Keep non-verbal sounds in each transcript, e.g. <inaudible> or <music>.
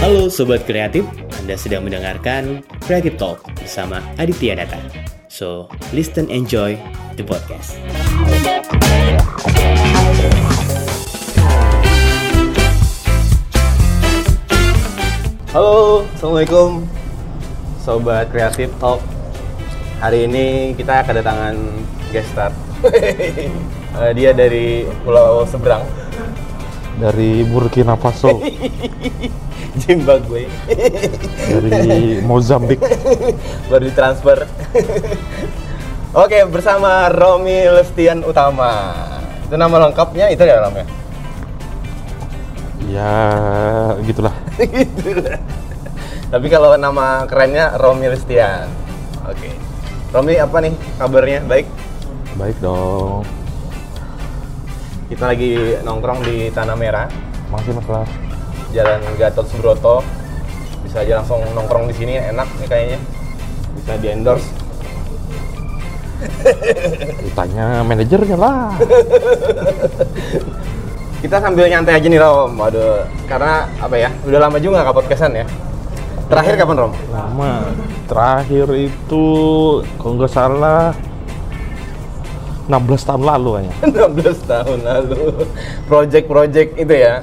Halo Sobat Kreatif, Anda sedang mendengarkan Creative Talk bersama Aditya Data. So, listen enjoy the podcast. Halo, Assalamualaikum Sobat Kreatif Talk. Hari ini kita kedatangan guest star. <laughs> Eh, Dia dari pulau seberang. Dari Burkina Faso, <laughs> Zimbabwe dari Mozambik. <laughs> Baru ditransfer <laughs> Oke, bersama Romi Lestian Utama Itu nama lengkapnya, itu ya namanya? Ya, gitulah. <laughs> Gitu. Tapi kalau nama kerennya Romi Lestian Oke Romi apa nih kabarnya? Baik? Baik dong. Kita lagi nongkrong di Tanah Merah Masih masalah. Jalan Gatot Subroto. Bisa aja langsung nongkrong di sini enak nih kayaknya. Bisa di endorse. <laughs> Ditanya manajernya lah. <laughs> Kita sambil nyantai aja nih Rom. Waduh, karena apa ya? Udah lama juga nggak podcastan ya. Terakhir kapan Rom? Lama. Terakhir itu kalau nggak salah 16 tahun lalu kayaknya. <laughs> 16 tahun lalu. Project-project itu ya.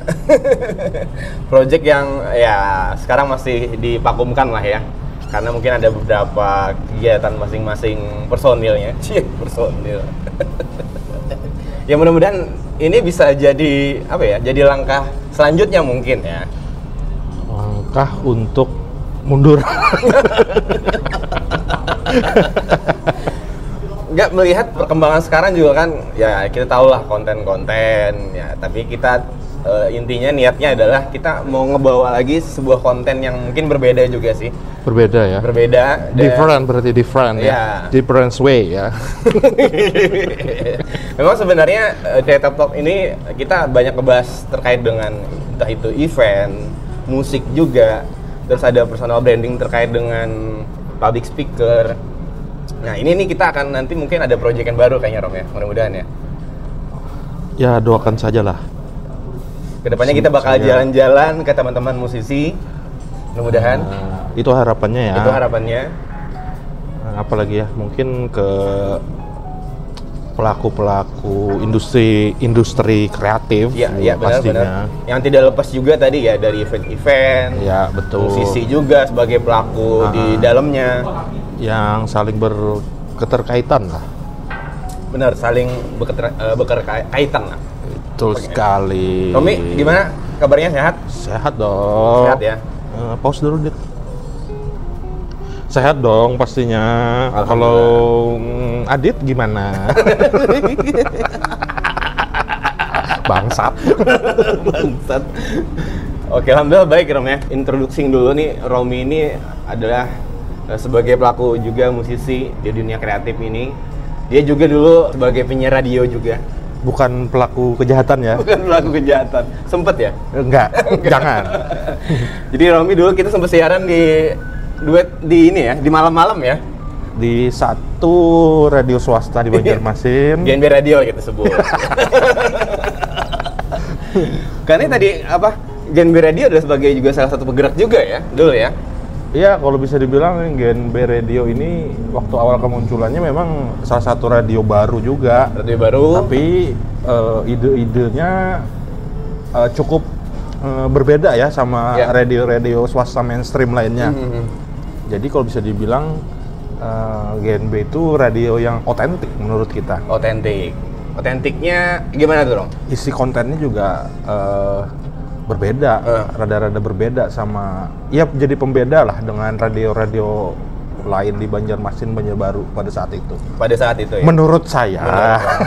<laughs> Project yang ya sekarang masih dipakumkan lah ya. Karena mungkin ada beberapa kegiatan masing-masing personilnya. Cie, <laughs> personil. ya mudah-mudahan ini bisa jadi apa ya? Jadi langkah selanjutnya mungkin ya. Langkah untuk mundur. Nggak melihat perkembangan sekarang juga kan ya kita tahu lah konten-konten ya tapi kita eh, intinya niatnya adalah kita mau ngebawa lagi sebuah konten yang mungkin berbeda juga sih Berbeda ya. berbeda dan- Different berarti different Ya. ya. Different way ya. <laughs> memang sebenarnya Data Talk ini kita banyak ngebahas terkait dengan entah itu event musik juga terus ada personal branding terkait dengan public speaker nah ini nih kita akan nanti mungkin ada project yang baru kayaknya Rom ya mudah-mudahan ya Ya doakan sajalah. Ke depannya kita bakal jalan-jalan ke teman-teman musisi. Mudah-mudahan Nah, itu harapannya ya. itu harapannya. Nah, apalagi ya mungkin ke pelaku-pelaku industri industri kreatif Iya, juga iya pastinya benar-benar. Yang tidak lepas juga tadi ya dari event-event. ya betul Musisi juga sebagai pelaku di dalamnya. Yang saling berketerkaitan lah. Benar, saling eh, berkaitan lah. betul sekali. Romi, gimana? Kabarnya? Sehat? sehat dong. Sehat ya? Eh, pause dulu dit sehat dong pastinya. Kalau mm, Adit gimana? <laughs> Bangsat. Bangsat. Oke, alhamdulillah baik Rom ya. Introducing dulu nih, Romi ini adalah sebagai pelaku juga musisi di dunia kreatif ini. Dia juga dulu sebagai penyiar radio juga. bukan pelaku kejahatan ya Bukan pelaku kejahatan. Sempet ya? enggak <laughs> jangan <laughs> Jadi Romi dulu kita sempat siaran di duet di ini ya, di malam-malam ya. di satu radio swasta di Banjarmasin. <laughs> GNB Radio kita sebut. Karena tadi apa? GNB Radio adalah sebagai juga salah satu penggerak juga ya, dulu ya. Iya, kalau bisa dibilang GNB Radio ini waktu awal kemunculannya memang salah satu radio baru juga. Radio baru. Tapi eh, ide-idenya eh, cukup eh, berbeda ya sama Ya. radio-radio swasta mainstream lainnya. Mhm. Jadi kalau bisa dibilang eh, GNB itu radio yang otentik menurut kita. otentik. Otentiknya gimana tuh, Dong? Isi kontennya juga eh, berbeda, Eh. rada-rada berbeda sama, ya jadi pembeda lah dengan radio-radio lain di Banjarmasin, Banjarbaru pada saat itu. Pada saat itu ya. Menurut saya,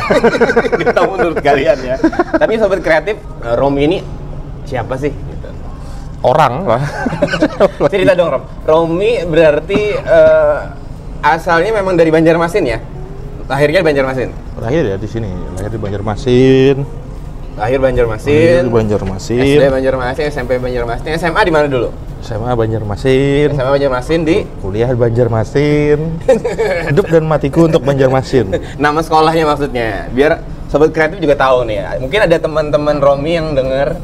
<laughs> Kita menurut kalian ya. Tapi sobat kreatif, eh, Romi ini siapa sih? Gitu. orang lah. <laughs> Cerita dong, Rom. Romi berarti eh, asalnya memang dari Banjarmasin ya? Lahirnya di Banjarmasin. Lahir ya di sini, lahir di Banjarmasin. Lahir Lahir Banjarmasin. di Banjarmasin. SD Banjarmasin, SMP Banjarmasin, SMA di mana dulu? SMA Banjarmasin. SMA Banjarmasin di Kuliah Banjarmasin. <laughs> Hidup dan matiku untuk Banjarmasin. nama sekolahnya maksudnya. Biar sobat kreatif juga tahu nih. ya. Mungkin ada teman-teman Romi yang dengar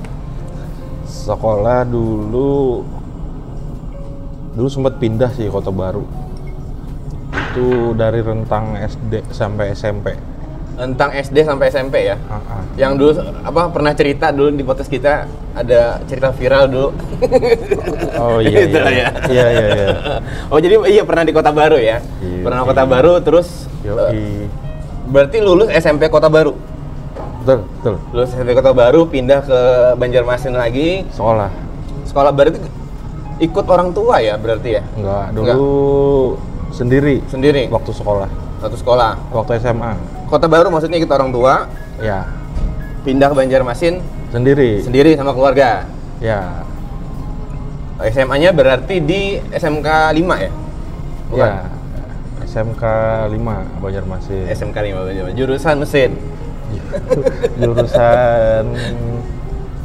sekolah dulu dulu sempat pindah sih kota baru itu dari rentang SD sampai SMP Tentang SD sampai SMP ya. Ah, ah. Yang dulu apa pernah cerita dulu di podcast kita ada cerita viral dulu. <laughs> oh iya <laughs> Gitu iya. ya. iya iya iya Oh jadi iya pernah di Kota Baru ya. Iya. Pernah Kota Baru terus eh, Yoi. berarti lulus SMP Kota Baru. betul betul Lulus SMP Kota Baru pindah ke Banjarmasin lagi. sekolah Sekolah berarti ikut orang tua ya berarti ya? enggak dulu sendiri Sendiri waktu sekolah satu sekolah. waktu SMA Kota Baru maksudnya ikut orang tua, ya pindah ke Banjarmasin sendiri sendiri sama keluarga. ya SMA-nya berarti di SMK 5 ya? Bukan? ya SMK 5 Banjarmasin SMK 5 Banjarmasin. Jurusan mesin. <laughs> jurusan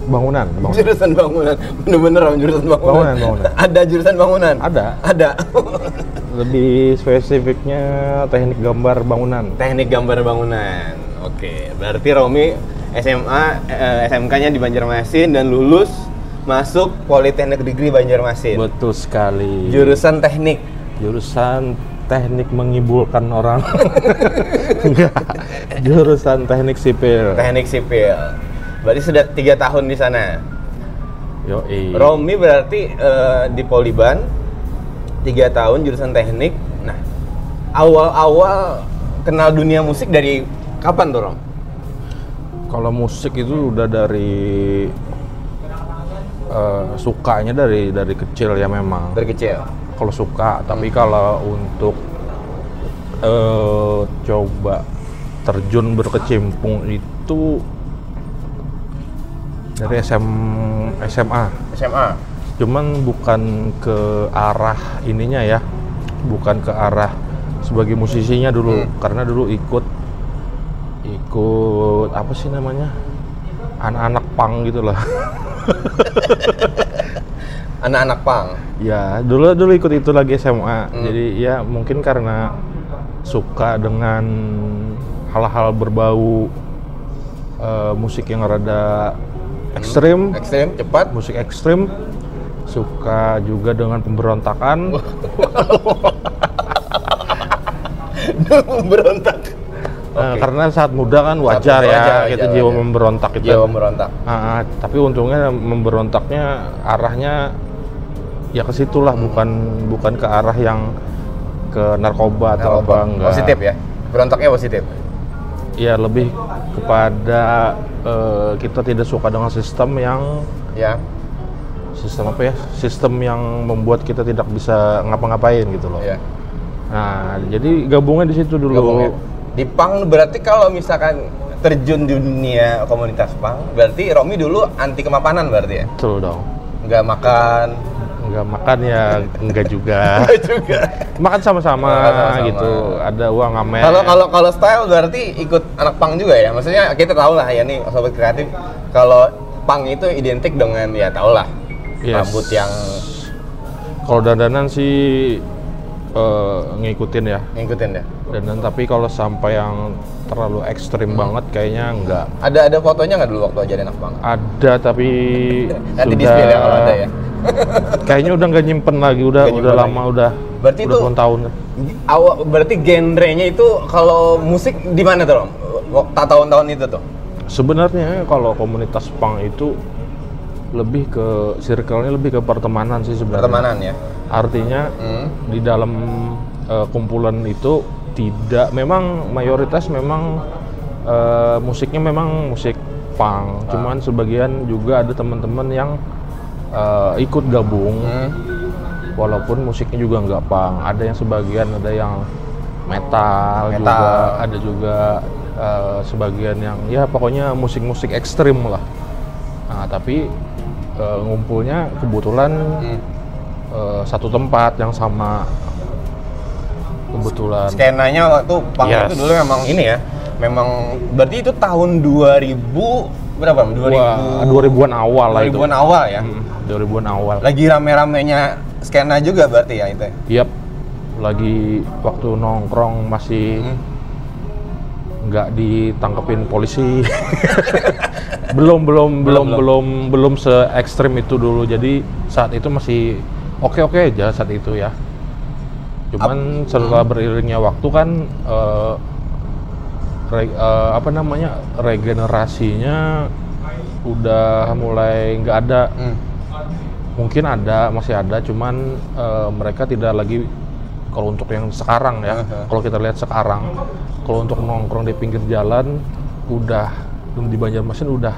bangunan, bangunan. Jurusan bangunan. Bener-bener Om, jurusan bangunan. Bangunan, bangunan. Ada jurusan bangunan? Ada. Ada. lebih spesifiknya teknik gambar bangunan Teknik gambar bangunan. Oke, berarti Romi SMA eh, SMK-nya di Banjarmasin dan lulus masuk Politeknik Negeri Banjarmasin. betul sekali Jurusan teknik. jurusan teknik mengibulkan orang <laughs> Enggak. jurusan teknik sipil Teknik sipil. Berarti sudah tiga tahun di sana. Yoi. Romi berarti eh, di Poliban tiga tahun jurusan teknik. Nah, awal-awal kenal dunia musik dari kapan tuh Rom? kalau musik itu udah dari eh, sukanya dari dari kecil ya memang Dari kecil. kalau suka tapi kalau untuk eh, coba terjun berkecimpung itu dari SM, SMA SMA. cuman bukan ke arah ininya ya bukan ke arah sebagai musisinya dulu Hmm. karena dulu ikut ikut apa sih namanya anak-anak pang gitu lah <laughs> Anak-anak pang. Ya, dulu dulu ikut itu lagi SMA. Hmm. Jadi ya mungkin karena suka dengan hal-hal berbau eh, musik yang rada ekstrim, Ekstrim, cepat. musik ekstrim. Suka juga dengan pemberontakan. <laughs> Berontak. Eh, Oke. karena saat muda kan wajar ya, wajar, kita wajar. jiwa memberontak itu. Jiwa memberontak. Ah, ah, tapi untungnya memberontaknya arahnya ya ke situlah bukan bukan ke arah yang ke narkoba atau apa enggak. Positif ya. Berontaknya positif. Ya lebih kepada eh, kita tidak suka dengan sistem yang Ya. sistem apa ya? Sistem yang membuat kita tidak bisa ngapa-ngapain gitu loh. Ya. Nah, jadi gabungnya di situ dulu. Gabungnya. Di pang berarti kalau misalkan terjun di dunia komunitas pang, berarti Romi dulu anti kemapanan berarti ya? Betul dong. Nggak makan, Enggak makan ya enggak juga. <laughs> nggak juga. makan sama-sama gitu. Ada uang ngamen. Kalau kalau kalau style berarti ikut anak pang juga ya. Maksudnya kita tahu lah ya nih sobat kreatif kalau pang itu identik dengan ya tau lah Yes. rambut yang kalau dandanan sih eh, ngikutin ya. ngikutin ya. Dandan tapi kalau sampai yang terlalu ekstrim Hmm. banget kayaknya enggak. Ada ada fotonya nggak dulu waktu jadi anak pang? Ada tapi <laughs> Nanti di sudah ya kalau ada ya. Kayaknya udah nggak nyimpen lagi udah Nggak udah lama udah Berarti udah itu- tahun Awal berarti genrenya itu kalau musik di mana tuh, Rom? Wak- ta- tahun-tahun itu tuh. sebenarnya kalau komunitas punk itu lebih ke circle-nya lebih ke pertemanan sih sebenarnya Pertemanan ya. artinya Hmm. di dalam eh, kumpulan itu tidak memang mayoritas memang eh, musiknya memang musik punk Ah. cuman sebagian juga ada teman-teman yang eh, ikut gabung Hmm. walaupun musiknya juga nggak punk ada yang sebagian ada yang metal, Metal. juga ada juga eh, sebagian yang ya pokoknya musik-musik ekstrim lah nah tapi eh, ngumpulnya kebetulan Hmm. eh, satu tempat yang sama kebetulan Skenanya waktu pang Yes. itu dulu memang ini ya. Memang berarti itu tahun 2000 berapa? Om? 2000 Wah, 2000-an awal lah itu 2000-an awal ya. Hmm, 2000-an awal Lagi rame-ramenya skena juga berarti ya itu. Yap, lagi waktu nongkrong masih Hmm. nggak ditangkepin polisi. <laughs> belum belum belum belum belum se ekstrim itu dulu. Jadi saat itu masih oke oke aja saat itu ya. Cuman setelah beriringnya waktu kan eh, re- eh, apa namanya regenerasinya udah mulai nggak ada Hmm. mungkin ada masih ada cuman eh, mereka tidak lagi kalau untuk yang sekarang ya Aha. kalau kita lihat sekarang kalau untuk nongkrong di pinggir jalan udah di Banjarmasin udah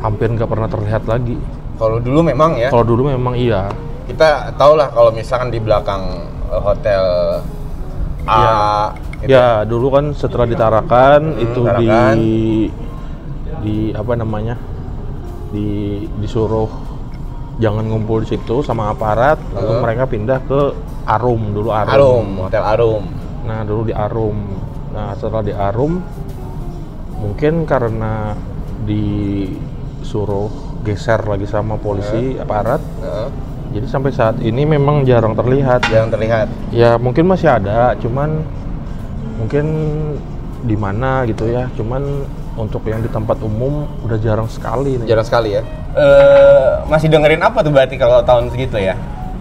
hampir nggak pernah terlihat lagi Kalau dulu memang ya, kalau dulu memang iya kita tahu lah kalau misalkan di belakang eh, hotel A, Iya. Gitu. ya dulu kan setelah ditarakan Hmm, itu Tarakan. di di apa namanya di disuruh jangan ngumpul di situ sama aparat lalu Heeh. mereka pindah ke Arum dulu Arum. Arum, hotel Arum. Nah dulu di Arum. Nah setelah di Arum, mungkin karena disuruh geser lagi sama polisi aparat, Heeh, jadi sampai saat ini memang jarang terlihat. Jarang terlihat. Ya mungkin masih ada, cuman mungkin di mana gitu ya. Cuman untuk yang di tempat umum udah jarang sekali nih. Jarang sekali ya. Eh masih dengerin apa tuh berarti kalau tahun segitu ya?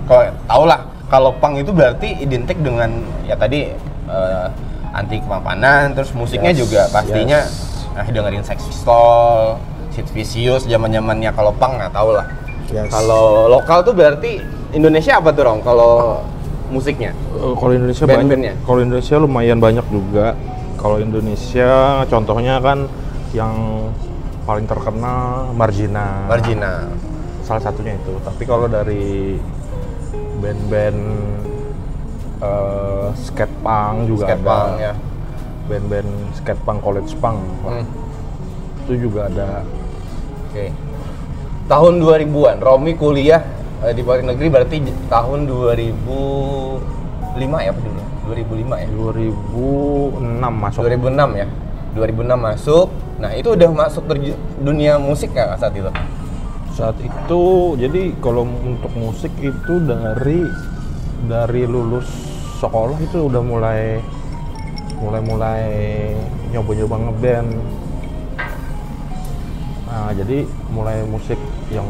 Kalau tau lah, kalau punk itu berarti identik dengan ya tadi eh, anti kemapanan, terus musiknya Yes, juga pastinya nah, dengerin Sex Pistol, Sid Vicious, zaman zamannya kalau punk nggak tahu lah. Yes. Kalau lokal tuh berarti Indonesia apa tuh Rong? Kalau musiknya? Eh, kalau Indonesia Band-bandnya? banyak. Kalau Indonesia lumayan banyak juga. Kalau Indonesia contohnya kan yang paling terkenal Margina. Margina. Salah satunya itu. Tapi kalau dari band-band eh, skate punk juga Skate ada. punk ya. Band-band skate punk college punk. Hmm. Itu juga ada. Oke. Tahun 2000-an, Romi kuliah di Politeknik Negeri berarti tahun 2005 ya apa dulu? 2005 ya? 2006 masuk. 2006 ya? 2006 masuk. Nah, itu udah masuk ke dunia musik nggak saat itu? Saat itu jadi kalau untuk musik itu dari dari lulus sekolah itu udah mulai mulai mulai nyoba-nyoba ngeband. Nah, jadi mulai musik yang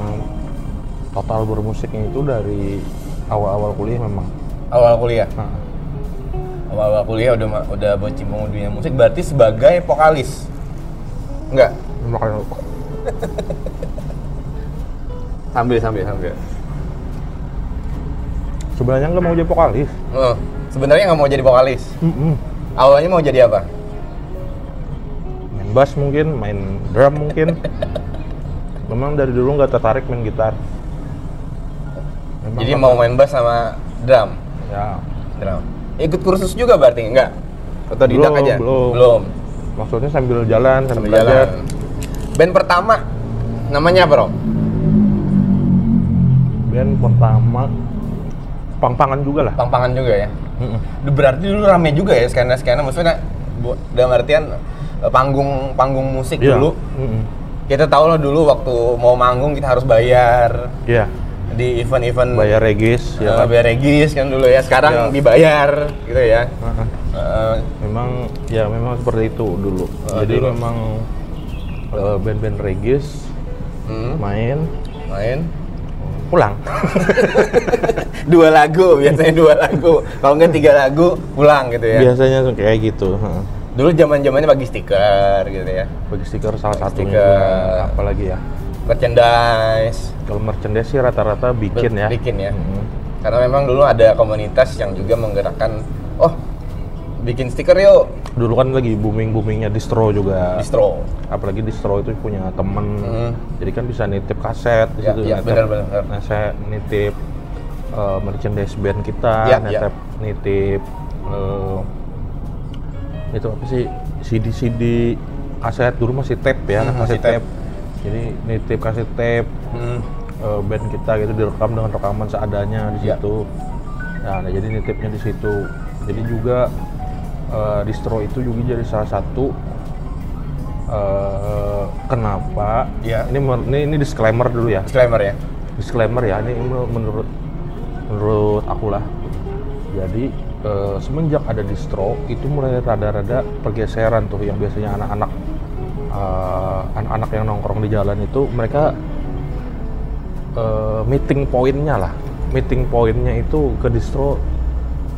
total bermusiknya itu dari awal-awal kuliah memang. Awal kuliah. Nah, Awal-awal kuliah udah udah bercimpung dunia musik berarti sebagai vokalis. Enggak. <laughs> Sambil sambil sambil. sebenarnya nggak mau jadi vokalis. Oh, sebenarnya nggak mau jadi vokalis. Mm-mm. Awalnya mau jadi apa? Main bass mungkin, main drum mungkin. <laughs> Memang dari dulu nggak tertarik main gitar. Memang Jadi mau main bass sama drum. ya Drum. Ikut kursus juga berarti enggak? Atau didak Belum, aja? belum. Belum. maksudnya sambil jalan sambil, Sambil belajar jalan. Band pertama namanya apa, Rom? band pertama pang-pangan juga lah Pang-pangan juga ya. Mm-mm. Berarti dulu rame juga ya skena-skena maksudnya dalam artian eh, panggung panggung musik Iya. dulu. Mm-mm. Kita tahu lah dulu waktu mau manggung kita harus bayar Iya, di event-event bayar regis eh, ya kan? bayar regis kan dulu ya. Sekarang Iya. dibayar gitu ya. Eh, memang ya memang seperti itu dulu. Oh, jadi dulu. memang eh, band-band regis hmm, main. Main. Pulang. <laughs> Dua lagu biasanya dua lagu. Kalau enggak tiga lagu pulang gitu ya. Biasanya kayak gitu dulu zaman zamannya bagi stiker gitu ya. Bagi stiker salah satunya Stiker. apalagi ya merchandise kalau merchandise sih rata-rata bikin ya bikin ya Mm-mm. karena memang dulu ada komunitas yang juga menggerakkan oh bikin stiker yuk dulu kan lagi booming boomingnya distro juga distro apalagi distro itu punya temen Hmm. jadi kan bisa nitip kaset di Ya, situ ya, nitip- benar, benar, benar. nah, saya nitip eh, merchandise band kita Ya, ya. nitip nitip eh, itu apa sih CD CD kaset dulu masih tape ya Hmm, masih tape. tape jadi nitip kaset tape Hmm. eh, band kita gitu direkam dengan rekaman seadanya di Ya. situ nah, nah, jadi nitipnya di situ jadi juga eh, distro itu juga jadi salah satu eh, kenapa Ya. ini, ini ini disclaimer dulu ya disclaimer ya disclaimer ya ini men- menurut menurut aku lah jadi eh, semenjak ada distro itu mulai rada-rada pergeseran tuh yang biasanya anak-anak eh, anak-anak yang nongkrong di jalan itu mereka eh, meeting pointnya lah meeting pointnya itu ke distro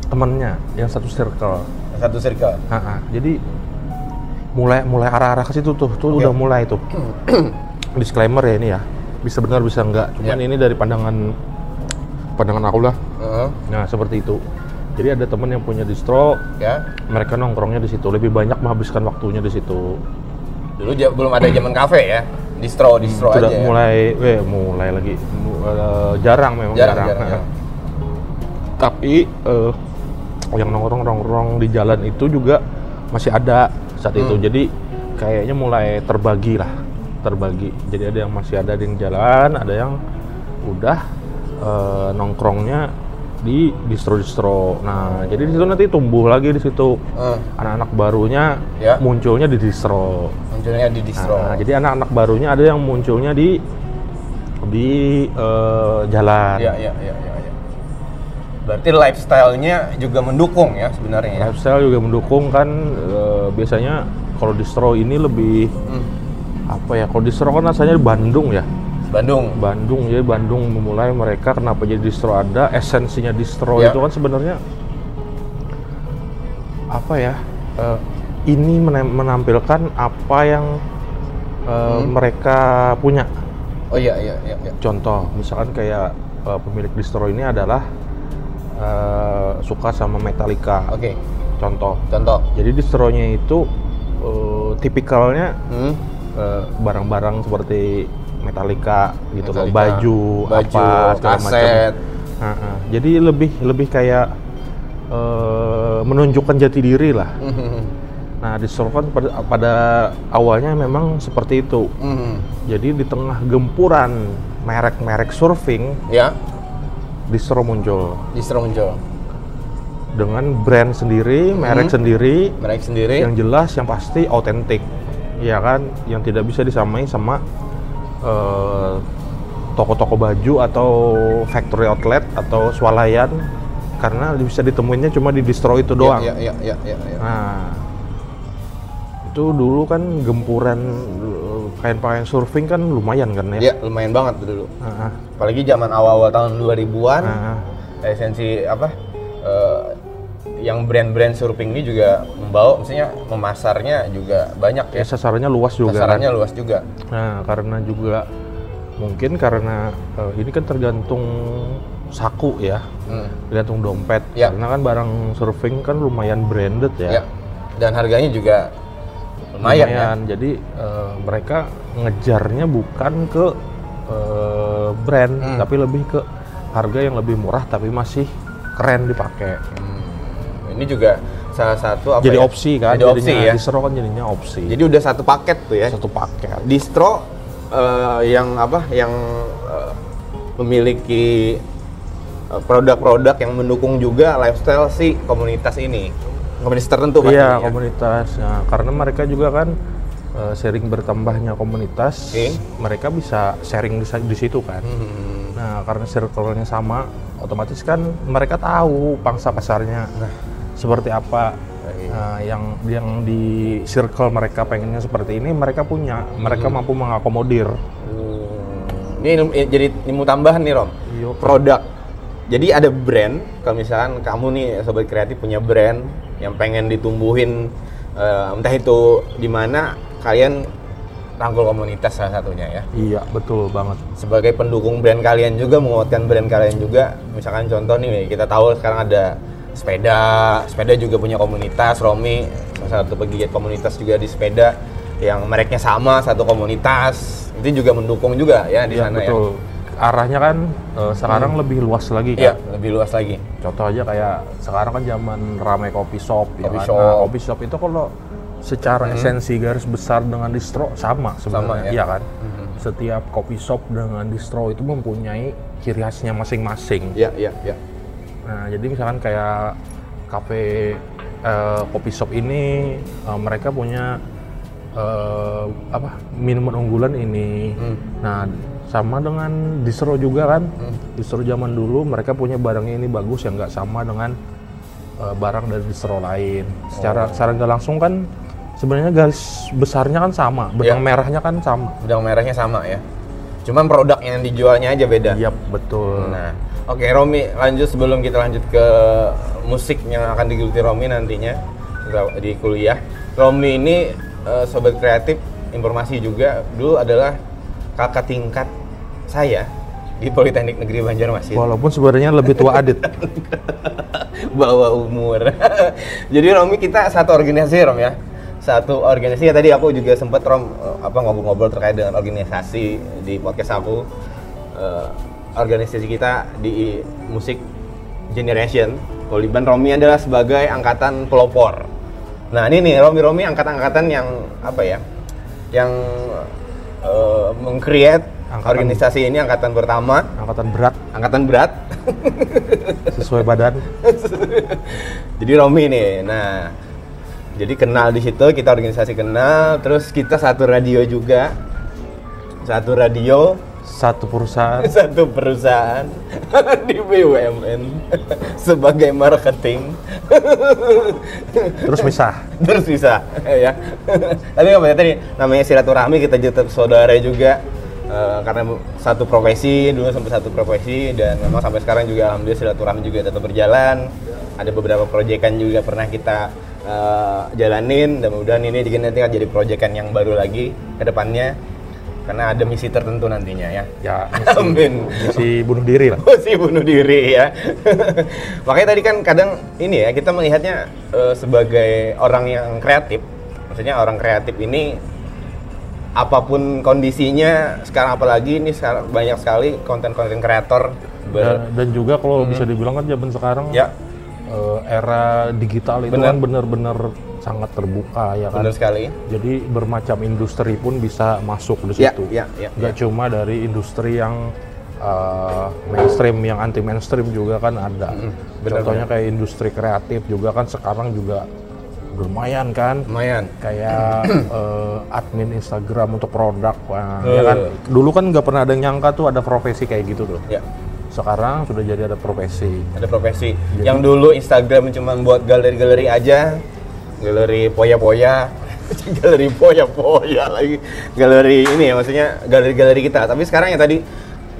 temennya yang satu circle Satu circle. Ha, ha. jadi mulai mulai arah-arah ke situ tuh tuh Oke. udah mulai tuh <clears throat> disclaimer ya ini ya bisa benar bisa enggak cuman Ya. ini dari pandangan pandangan aku lah Heeh. nah seperti itu jadi ada temen yang punya distro ya. mereka nongkrongnya di situ lebih banyak menghabiskan waktunya di situ Dulu belum ada zaman kafe ya. Distro, distro sudah aja. ya. mulai eh mulai lagi eh, jarang memang Jarang, jarang, jarang, jarang. <laughs> tapi eh, yang nongkrong nongkrong di jalan itu juga masih ada saat itu Hmm. jadi kayaknya mulai terbagi lah terbagi jadi ada yang masih ada di jalan ada yang udah eh, nongkrongnya di distro-distro nah jadi di situ nanti tumbuh lagi di situ Eh, anak-anak barunya Ya. munculnya di distro munculnya di distro. Nah, jadi anak-anak barunya ada yang munculnya di di eh, jalan Iya, iya, iya, iya. iya. Berarti lifestyle-nya juga mendukung ya sebenarnya ya. lifestyle juga mendukung kan eh, biasanya kalau distro ini lebih Hmm. apa ya kalau distro kan asalnya di Bandung ya Bandung. Bandung jadi Bandung memulai mereka kenapa jadi distro ada esensinya distro Ya. itu kan sebenarnya apa ya eh, ini menampilkan apa yang eh, Hmm. mereka punya Oh iya, iya, iya. iya. contoh misalkan kayak eh, pemilik distro ini adalah eh, suka sama Metallica Oke, contoh contoh. jadi distronya itu eh, tipikalnya Hmm. barang-barang seperti Metallica gitu loh, Metallica. baju, Baju, apa segala macam. Ha, ha. Jadi lebih lebih kayak eh, menunjukkan jati diri lah. Hmm. Nah, distro kan pada, pada awalnya memang seperti itu. Hmm. Jadi di tengah gempuran merek-merek surfing, Ya, distro muncul distro muncul. dengan brand sendiri, merek sendiri, Mereka sendiri. yang jelas yang pasti autentik ya kan yang tidak bisa disamai sama eh, toko-toko baju atau factory outlet atau swalayan karena bisa ditemuinnya cuma di distro itu doang Iya, iya, iya, iya, iya. nah itu dulu kan gempuran eh, kain-kain surfing kan lumayan kan ya Iya, lumayan banget dulu. Ah, Apalagi zaman awal-awal tahun 2000-an. ah, ah. esensi apa eh, yang brand-brand surfing ini juga membawa maksudnya memasarnya juga banyak ya ya sasarannya luas juga sasarannya kan. luas juga Nah, karena juga mungkin karena eh, ini kan tergantung saku ya, Hmm, tergantung dompet. Ya. Karena kan barang surfing kan lumayan branded ya. ya. dan harganya juga lumayan, ya Jadi eh, mereka ngejarnya bukan ke eh, brand, Hmm. tapi lebih ke harga yang lebih murah tapi masih keren dipakai. Hmm, ini juga salah satu apa Jadi ya? opsi kan, jadi opsi jadinya ya distro kan jadinya opsi. jadi udah satu paket tuh ya satu paket. distro eh, yang apa yang eh, memiliki produk-produk yang mendukung juga lifestyle si komunitas ini komunitas tertentu Iya pastinya. komunitas. Nah, karena mereka juga kan eh, sharing bertambahnya komunitas, Oke. mereka bisa sharing di, di situ kan. Hmm, Nah karena circle-nya sama, otomatis kan mereka tahu pangsa pasarnya seperti apa. Nah, yang yang di circle mereka pengennya seperti ini, mereka punya, mereka mampu mengakomodir. Hmm. Ini ilmu- eh, jadi ilmu tambahan nih Rom. Iya. Produk. Jadi ada brand. Kalau misalkan kamu nih sobat kreatif punya brand yang pengen ditumbuhin, eh, entah itu di mana kalian rangkul komunitas salah satunya ya. Iya betul banget. Sebagai pendukung brand kalian juga menguatkan brand kalian juga. Misalkan contoh nih kita tahu sekarang ada sepeda, sepeda juga punya komunitas. Romi salah satu pegiat komunitas juga di sepeda yang mereknya sama satu komunitas. Itu juga mendukung juga ya di Iya sana ya. Arahnya kan eh, sekarang lebih luas lagi Iya, kan. lebih luas lagi. Contoh aja kayak sekarang kan zaman ramai kopi shop, ya Coffee kan? shop. Nah, kopi shop itu kalau secara esensi garis besar dengan distro sama sebenarnya, ya? iya kan? Mhm. Setiap kopi shop dengan distro itu mempunyai ciri khasnya masing-masing. Iya, iya, iya. Nah, jadi misalkan kayak kafe eh, kopi shop ini eh, mereka punya eh, apa minuman unggulan ini. Hmm. Nah, sama dengan distro juga kan. Hmm. Distro zaman dulu mereka punya barangnya ini bagus yang nggak sama dengan eh, barang dari distro lain. Secara secara nggak langsung kan sebenarnya garis besarnya kan sama, benang Iya. merahnya kan sama. Benang merahnya sama ya. Cuman produk yang dijualnya aja beda. Iya betul. Nah, oke Romi lanjut sebelum kita lanjut ke musik yang akan digeluti Romi nantinya di kuliah. Romi ini eh, sobat kreatif informasi juga dulu adalah kakak tingkat saya di Politeknik Negeri Banjarmasin. Walaupun sebenarnya lebih tua Adit. <laughs> bawa umur. <laughs> Jadi Romi kita satu organisasi Rom ya. Satu organisasi ya tadi aku juga sempat Rom eh, apa ngobrol-ngobrol terkait dengan organisasi di podcast aku. Eh, organisasi kita di musik generation. Poliban Romi adalah sebagai angkatan pelopor. Nah ini nih Romi Romi angkatan-angkatan yang apa ya? Yang eh, meng-create Angkatan- organisasi ini angkatan pertama, Angkatan berat angkatan berat. sesuai badan. <laughs> Jadi Romi nih, nah jadi kenal di situ kita organisasi kenal, terus kita satu radio juga, satu radio, Satu perusahaan <laughs> satu perusahaan <laughs> di BUMN <laughs> sebagai marketing, terus misah. terus bisa ya. Tapi apa ya tadi namanya silaturahmi kita tetap saudara juga. eh, karena satu profesi dulu sampai satu profesi dan memang sampai sekarang juga alhamdulillah silaturahmi juga tetap berjalan ada beberapa proyekan juga pernah kita eh, jalanin dan mudah-mudahan ini juga nanti jadi proyekan yang baru lagi ke depannya karena ada misi tertentu nantinya ya Ya amin misi bunuh diri lah. si bunuh diri ya. <laughs> Makanya tadi kan kadang ini ya kita melihatnya eh, sebagai orang yang kreatif. Maksudnya orang kreatif ini apa pun kondisinya sekarang apalagi ini sekarang banyak sekali konten-konten kreator Dan, dan juga kalau bisa dibilang kan zaman sekarang ya eh, era digital itu Bener. kan benar-benar sangat terbuka ya kan. benar sekali. Jadi bermacam industri pun bisa masuk di Ya, situ. ya, ya, Nggak cuma dari industri yang uh, mainstream, yang anti mainstream juga kan ada. benar, Contohnya kayak industri kreatif juga kan sekarang juga lumayan kan. Lumayan. Kayak uh, <clears throat> admin Instagram untuk produk, Eh. ya kan. Dulu kan nggak pernah ada yang nyangka tuh ada profesi kayak gitu tuh. Ya, Sekarang sudah jadi ada profesi. ada profesi. Yang dulu Instagram cuma buat galeri-galeri aja, galeri poya-poya, <laughs> galeri poya-poya lagi, galeri ini ya maksudnya galeri-galeri kita. Tapi sekarang ya tadi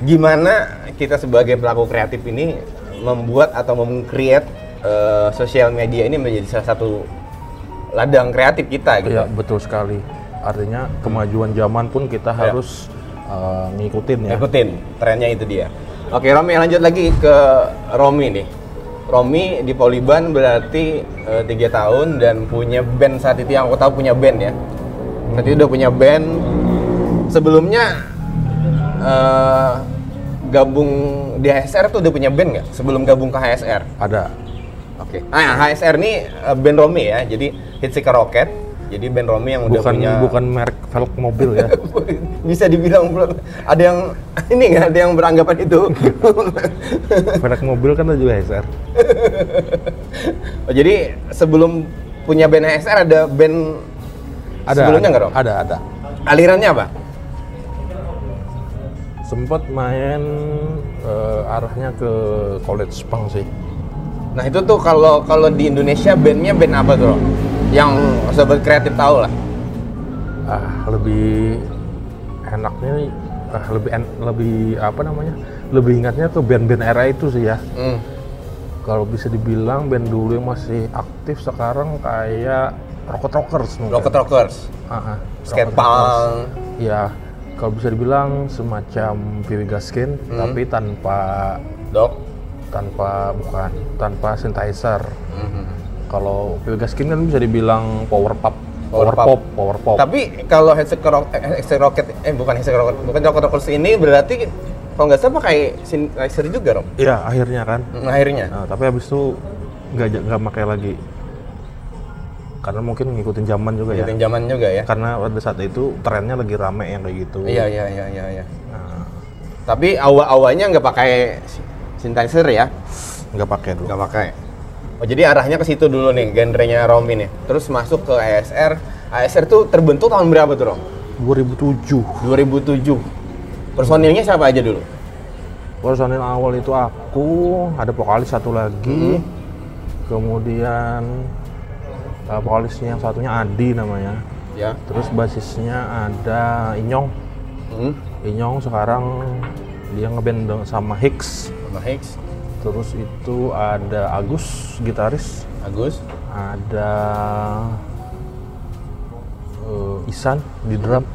gimana kita sebagai pelaku kreatif ini membuat atau meng-create eh, sosial media ini menjadi salah satu ladang kreatif kita gitu. Iya betul sekali. Artinya kemajuan zaman pun kita harus uh, ngikutin ya. Ikutin trennya itu dia. Oke Romi lanjut lagi ke Romi nih. Romi di Poliban berarti eh, tiga tahun dan punya band saat itu yang aku tahu punya band ya. Saat itu udah punya band. Sebelumnya eh, gabung di HSR tuh udah punya band nggak? Sebelum gabung ke HSR? Ada. Oke. Ah HSR nih eh, band Romi ya. Jadi Hitseeker Rocket. Jadi band Romi yang udah bukan punya bukan merek velg mobil ya. <laughs> bisa dibilang belum ada yang ini nggak ada yang beranggapan itu <laughs> merek mobil kan juga HSR. oh, jadi sebelum punya band HSR ada band Ada. sebelumnya nggak Rom? Ada ada. alirannya apa Sempat main eh, arahnya ke college punk sih. nah itu tuh kalau kalau di Indonesia bandnya band apa tuh Rom? Yang sobat kreatif tahu lah Ah lebih enaknya nih, ah, lebih en- lebih apa namanya? Lebih ingatnya ke band-band era itu sih ya. hmm. Kalau bisa dibilang band dulu yang masih aktif sekarang kayak Rocket Rockers mungkin. Rocket Rockers Ah, ah, skate Rocket Rockers. punk Ya, kalau bisa dibilang semacam Vivi Gaskin, Hmm. tapi tanpa dok tanpa bukan tanpa synthesizer. Mhm. Kalau Vivi Gaskin kan bisa dibilang power pop, Power power, pop. pop, power pop. tapi kalau Rock- eh, Rocket eh bukan Hitseeker Rocket bukan Rocket Rockers ini berarti kalau nggak salah pakai synthesizer juga Rom Iya, akhirnya kan. Hmm, akhirnya Nah, tapi habis itu nggak nggak pakai lagi. Karena mungkin ngikutin zaman juga ya. Ngikutin zaman juga ya Karena pada saat itu trennya lagi rame yang kayak gitu. Iya iya iya iya. iya. Nah, Tapi awal-awalnya nggak pakai synthesizer ya? nggak pakai dulu. Nggak pakai. Oh jadi arahnya ke situ dulu nih, genrenya Romi nih. Terus masuk ke ASR. ASR tuh terbentuk tahun berapa tuh Rom? 2007. 2007. Personilnya siapa aja dulu? Personil awal itu aku, ada vokalis satu lagi, kemudian uh, vokalisnya yang satunya Adi namanya Ya. terus basisnya ada Inyong Hmm. Inyong sekarang dia ngeband sama Hicks Sama Hicks, terus itu ada Agus gitaris Agus, ada eh, Isan di drum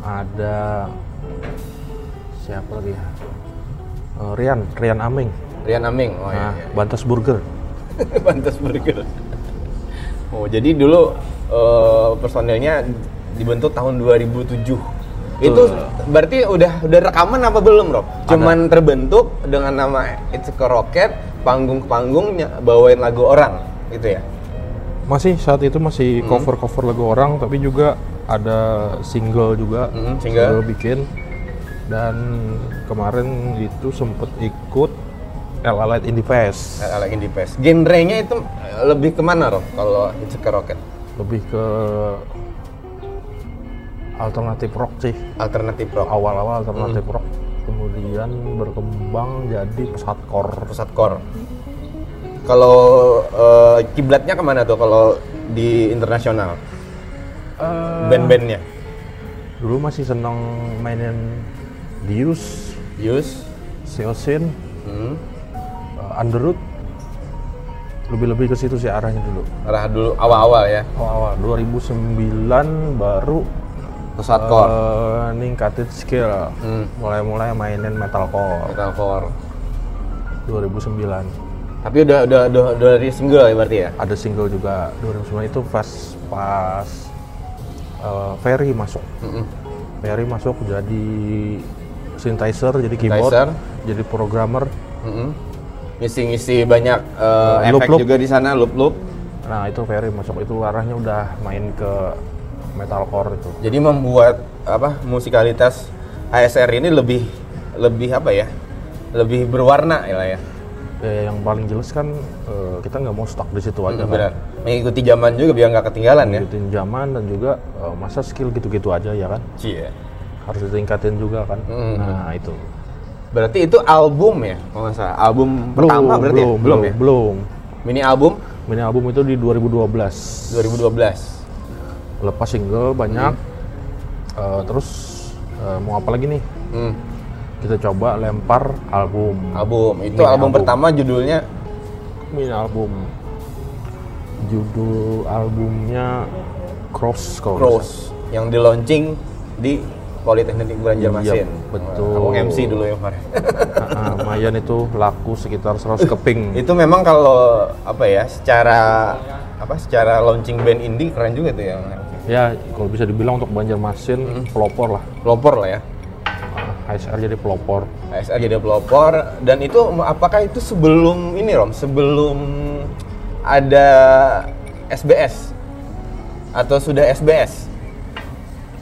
ada siapa lagi ya Eh, Rian Rian Aming Rian Aming. Oh nah, iya. Bantas Burger <laughs> iya. Pantas Burger. Oh, jadi dulu eh, personilnya dibentuk tahun 2007. Itu berarti udah udah rekaman apa belum, Rob? Cuman terbentuk dengan nama It's a Rocket, panggung ke panggung bawain lagu orang, gitu ya. masih saat itu masih cover cover lagu orang tapi juga ada single juga Hmm, single. bikin dan kemarin itu sempet ikut LA Light Indie Fest Ala Indie Fest. Genrenya itu lebih ke mana, Rob? Kalau It's a Rocket? lebih ke alternatif rock sih Alternatif rock, awal-awal alternatif rock kemudian berkembang jadi pesat core pusat core. Kalau eh, kiblatnya ke mana tuh kalau di internasional? Band-bandnya? dulu masih seneng mainin Dius, Yus, Seosin, hmm. uh, Underwood lebih-lebih ke situ sih arahnya dulu arah dulu awal-awal ya. awal 2009 baru Pusat core, eh, ningkatin skill Hmm. mulai-mulai mainin metalcore metalcore. 2009 Tapi udah udah udah, udah dari single ya berarti ya? ada single juga 2009 itu pas pas eh, Ferry masuk Mm-mm. Ferry masuk jadi synthesizer jadi keyboard Synthesizer. jadi programmer Mm-mm. Ngisi-ngisi banyak eh, Eh, efek loop-loop. juga di sana, loop-loop. nah itu Ferry masuk itu arahnya udah main ke metalcore itu Jadi membuat apa musikalitas ASR ini lebih lebih apa ya? Lebih berwarna ya lah ya. Eh, yang paling jelas kan eh, kita nggak mau stuck di situ aja kan Benar. Mengikuti zaman juga biar nggak ketinggalan ya. ngikutin zaman dan juga eh, masa skill gitu-gitu aja ya kan Cie. harus ditingkatin juga kan Mm. nah itu Berarti itu album ya, kalau nggak salah. Album pertama berarti ya? belum, Belum ya? belum Mini album mini album itu di 2012 2012. Lepas single banyak Eh, terus eh, mau apa lagi nih Hmm. kita coba lempar album Album. Itu Mini album, album. pertama judulnya mini album judul albumnya Cross Cross yang di launching di Politeknik Banjarmasin. Iya, betul. Aku MC dulu ya kemarin. <laughs> Ah, ah, Mayan itu laku sekitar 100 keping <laughs> itu memang kalau apa ya, secara apa secara launching band indie keren juga tuh yang ya kalau bisa dibilang untuk Banjarmasin pelopor lah. Pelopor lah ya. Ah, HSR jadi pelopor. ASR jadi pelopor dan itu apakah itu sebelum ini Rom? Sebelum ada SBS atau sudah SBS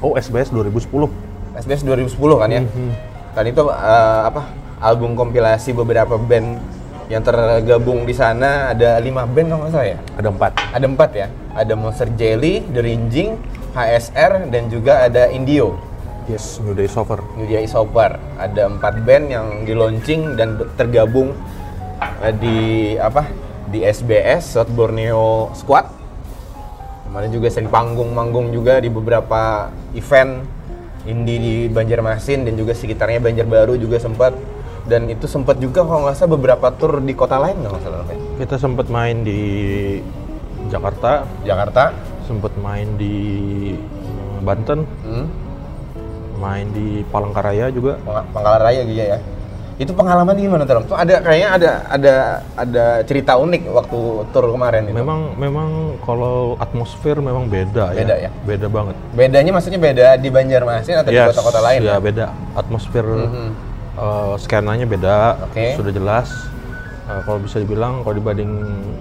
oh SBS 2010 SBS 2010 kan ya? Dan itu eh, apa album kompilasi beberapa band yang tergabung di sana ada lima band kalau nggak salah ya? Ada empat. Ada empat ya ada Monster Jelly, The Ringing, HSR dan juga ada Indio. Yes New Day Sofer. New Day Isoper ada empat band yang di launching dan tergabung eh, di apa di SBS South Borneo Squad. Kemarin juga sering panggung-manggung juga di beberapa event indie di Banjarmasin dan juga sekitarnya Banjarbaru juga sempat. Dan itu sempat juga kalau nggak salah beberapa tour di kota lain nggak salah kita sempat main di Jakarta Jakarta sempat main di eh, Banten hmm. main di Palangkaraya juga Pang- Pangkalan Raya gitu ya itu pengalaman gimana Tom? Tuh ada kayaknya ada ada ada cerita unik waktu tour kemarin itu. memang memang kalau atmosfer memang beda, Beda ya? beda banget Bedanya maksudnya beda di Banjarmasin atau di Yes, kota-kota lain? ya ya? beda atmosfer Mhm. eh, skenanya beda Oke. sudah jelas Eh, kalau bisa dibilang kalau dibanding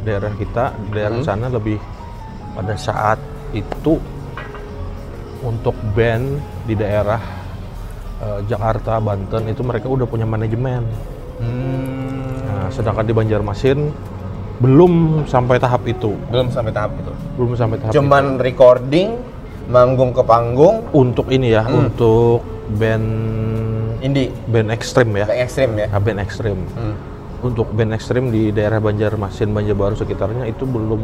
daerah kita daerah Hmm. sana lebih pada saat itu untuk band di daerah eh, Jakarta Banten itu mereka udah punya manajemen Hmm, Nah, sedangkan di Banjarmasin belum sampai tahap itu belum sampai tahap itu. belum sampai tahap Cuman recording, manggung ke panggung, itu. untuk ini ya Hmm. untuk band indie, band ekstrim ya yang ekstrim ya. Ah, band ekstrim Hmm. Untuk band ekstrim di daerah Banjarmasin, Banjarbaru sekitarnya itu belum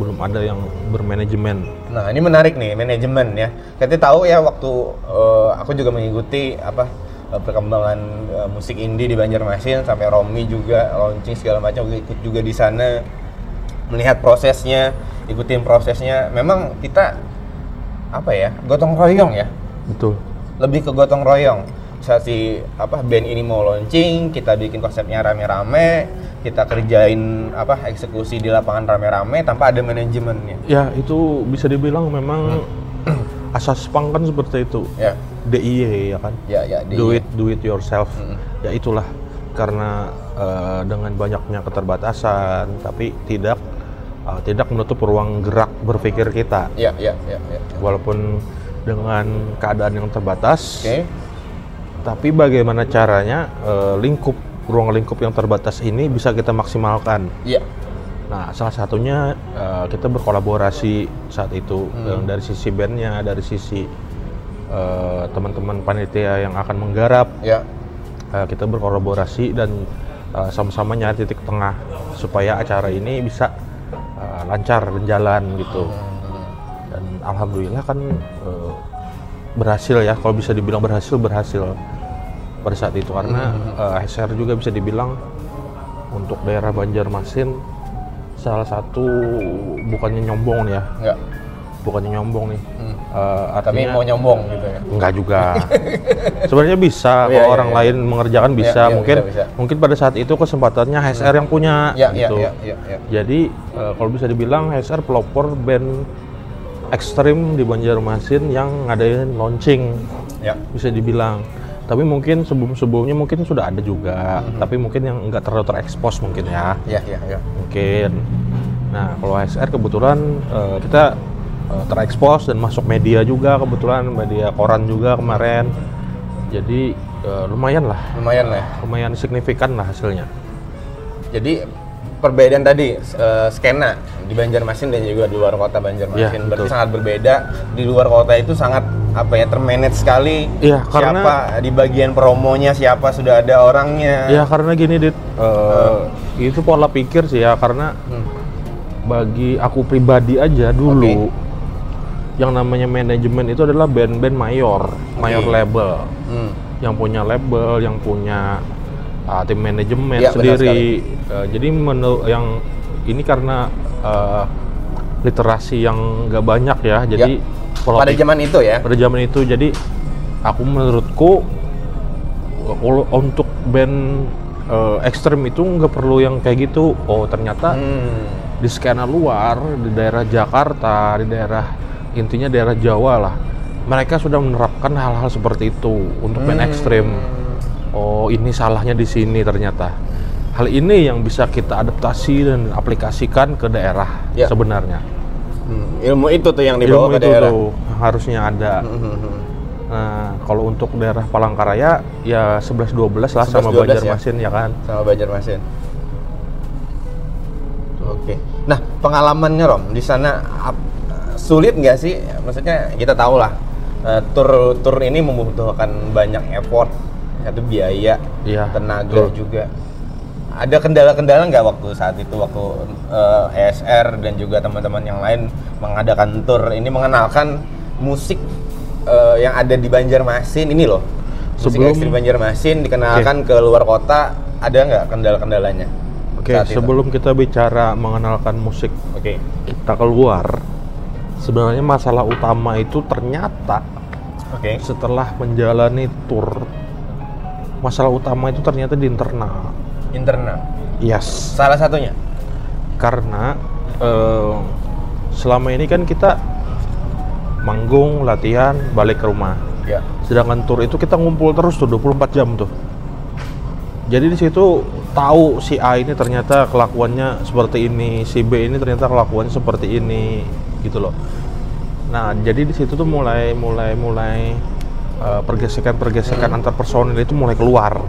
belum ada yang bermanajemen. Nah ini menarik nih manajemen ya. Kita tahu ya waktu eh, aku juga mengikuti apa eh, perkembangan eh, musik indie di Banjarmasin sampai Romi juga launching segala macam ikut juga di sana melihat prosesnya, ikutin prosesnya. Memang kita apa ya gotong royong ya, Betul. lebih ke gotong royong. Saat si apa band ini mau launching, kita bikin konsepnya rame-rame, kita kerjain apa eksekusi di lapangan rame-rame tanpa ada manajemennya. Ya itu bisa dibilang memang <clears throat> asas punk kan seperti itu. Ya, DIY ya kan. ya, ya. Do it, do it yourself. Mm. Ya itulah karena eh, dengan banyaknya keterbatasan, tapi tidak eh, tidak menutup ruang gerak berpikir kita. Ya, ya, ya, ya. Walaupun dengan keadaan yang terbatas, Oke. Tapi bagaimana caranya eh, lingkup ruang lingkup yang terbatas ini bisa kita maksimalkan. Iya. Nah, salah satunya eh, kita berkolaborasi saat itu Hmm. dari sisi bandnya, dari sisi eh, teman-teman panitia yang akan menggarap, Ya. kita berkolaborasi dan eh, sama-sama nyari titik tengah supaya acara ini bisa eh, lancar berjalan gitu. Dan alhamdulillah kan eh, berhasil ya, kalau bisa dibilang berhasil berhasil pada saat itu karena eh, HSR juga bisa dibilang untuk daerah Banjarmasin salah satu bukannya nyombong ya, Enggak. bukannya nyombong nih. Hmm. Tapi artinya mau nyombong gitu ya. enggak juga. <laughs> Sebenarnya bisa Iya, kalau iya, orang iya. lain mengerjakan Iya, bisa. iya, mungkin bisa, bisa. mungkin pada saat itu kesempatannya HSR yang punya Ya, ya, gitu. ya, ya, ya. Jadi eh, kalau bisa dibilang HSR pelopor band ekstrim di Banjarmasin yang ngadain launching Ya. bisa dibilang. Tapi mungkin sebelum-sebelumnya mungkin sudah ada juga, Mm-hmm. tapi mungkin yang enggak terlalu terekspos mungkin ya. Ya, ya, ya. Mungkin. Nah, kalau HSR kebetulan eh, kita eh, terekspos dan masuk media juga kebetulan media koran juga kemarin. Jadi eh, lumayan lah, Lumayan lah ya. lumayan signifikan lah hasilnya. Jadi perbedaan tadi eh, skena di Banjarmasin dan juga di luar kota Banjarmasin Iya, berarti betul. sangat berbeda. Di luar kota itu sangat apa ya termanage sekali. Iya, karena- siapa di bagian promonya siapa sudah ada orangnya. Ya karena gini dit, eh, itu pola pikir sih ya karena Hmm. bagi aku pribadi aja dulu yang namanya manajemen itu adalah band-band mayor, mayor label, Hmm. yang punya label, yang punya uh, tim manajemen Iya, benar sendiri. Uh, jadi menurut yang ini karena uh, literasi yang nggak banyak ya, jadi pola Pada zaman itu ya. pada zaman itu jadi aku menurutku untuk band uh, ekstrim itu nggak perlu yang kayak gitu oh ternyata Hmm. di skena luar di daerah Jakarta di daerah intinya daerah Jawa lah mereka sudah menerapkan hal-hal seperti itu untuk band Hmm. Oh ini salahnya di sini ternyata hal ini yang bisa kita adaptasi dan aplikasikan ke daerah Ya. sebenarnya Hmm. Ilmu itu tuh yang dibawa ilmu ke itu daerah. tuh harusnya ada Hmm, hmm, hmm. Nah, kalau untuk daerah Palangkaraya ya 11 12 lah sama 11-12 ya? Banjarmasin ya kan. sama Banjarmasin. Oke. Nah, pengalamannya Rom di sana sulit nggak sih? Maksudnya kita tahu lah eh, tur tur ini membutuhkan banyak effort, satu biaya, Iya, tenaga betul. juga. Ada kendala-kendala nggak waktu saat itu waktu eh, ESR dan juga teman-teman yang lain mengadakan tur ini mengenalkan musik eh, yang ada di Banjarmasin ini loh. Musik Sebelum- ekstrim Banjarmasin dikenalkan ke luar kota, ada nggak kendala-kendalanya? Oke, itu? sebelum kita bicara mengenalkan musik Oke. kita keluar, sebenarnya masalah utama itu ternyata Oke. setelah menjalani tour, masalah utama itu ternyata di internal. Internal. Yes, Salah satunya. karena eh, selama ini kan kita manggung, latihan, balik ke rumah. Ya. Sedangkan tour itu kita ngumpul terus tuh 24 jam tuh. Jadi di situ tahu si A ini ternyata kelakuannya seperti ini, si B ini ternyata kelakuannya seperti ini, gitu loh. Nah, jadi di situ tuh mulai mulai mulai eh, pergesekan-pergesekan antar personil itu mulai keluar.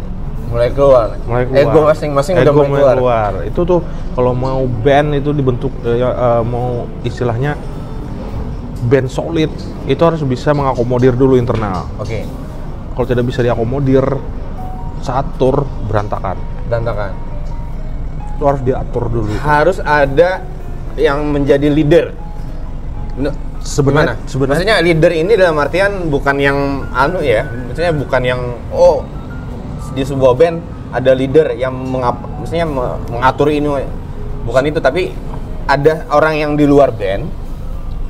Mulai keluar. Mulai keluar. Ego masing-masing udah mulai keluar. Itu tuh kalau mau band itu dibentuk eh, ya, eh, mau istilahnya band solid itu harus bisa mengakomodir dulu internal Oke. kalau tidak bisa diakomodir saat tour berantakan Berantakan. itu harus diatur dulu harus ada yang menjadi leader. Sebenarnya- sebenarnya- maksudnya leader ini dalam artian bukan yang anu ya, maksudnya bukan yang oh di sebuah band ada leader yang mengap, maksudnya me- mengatur ini, bukan itu, tapi ada orang yang di luar band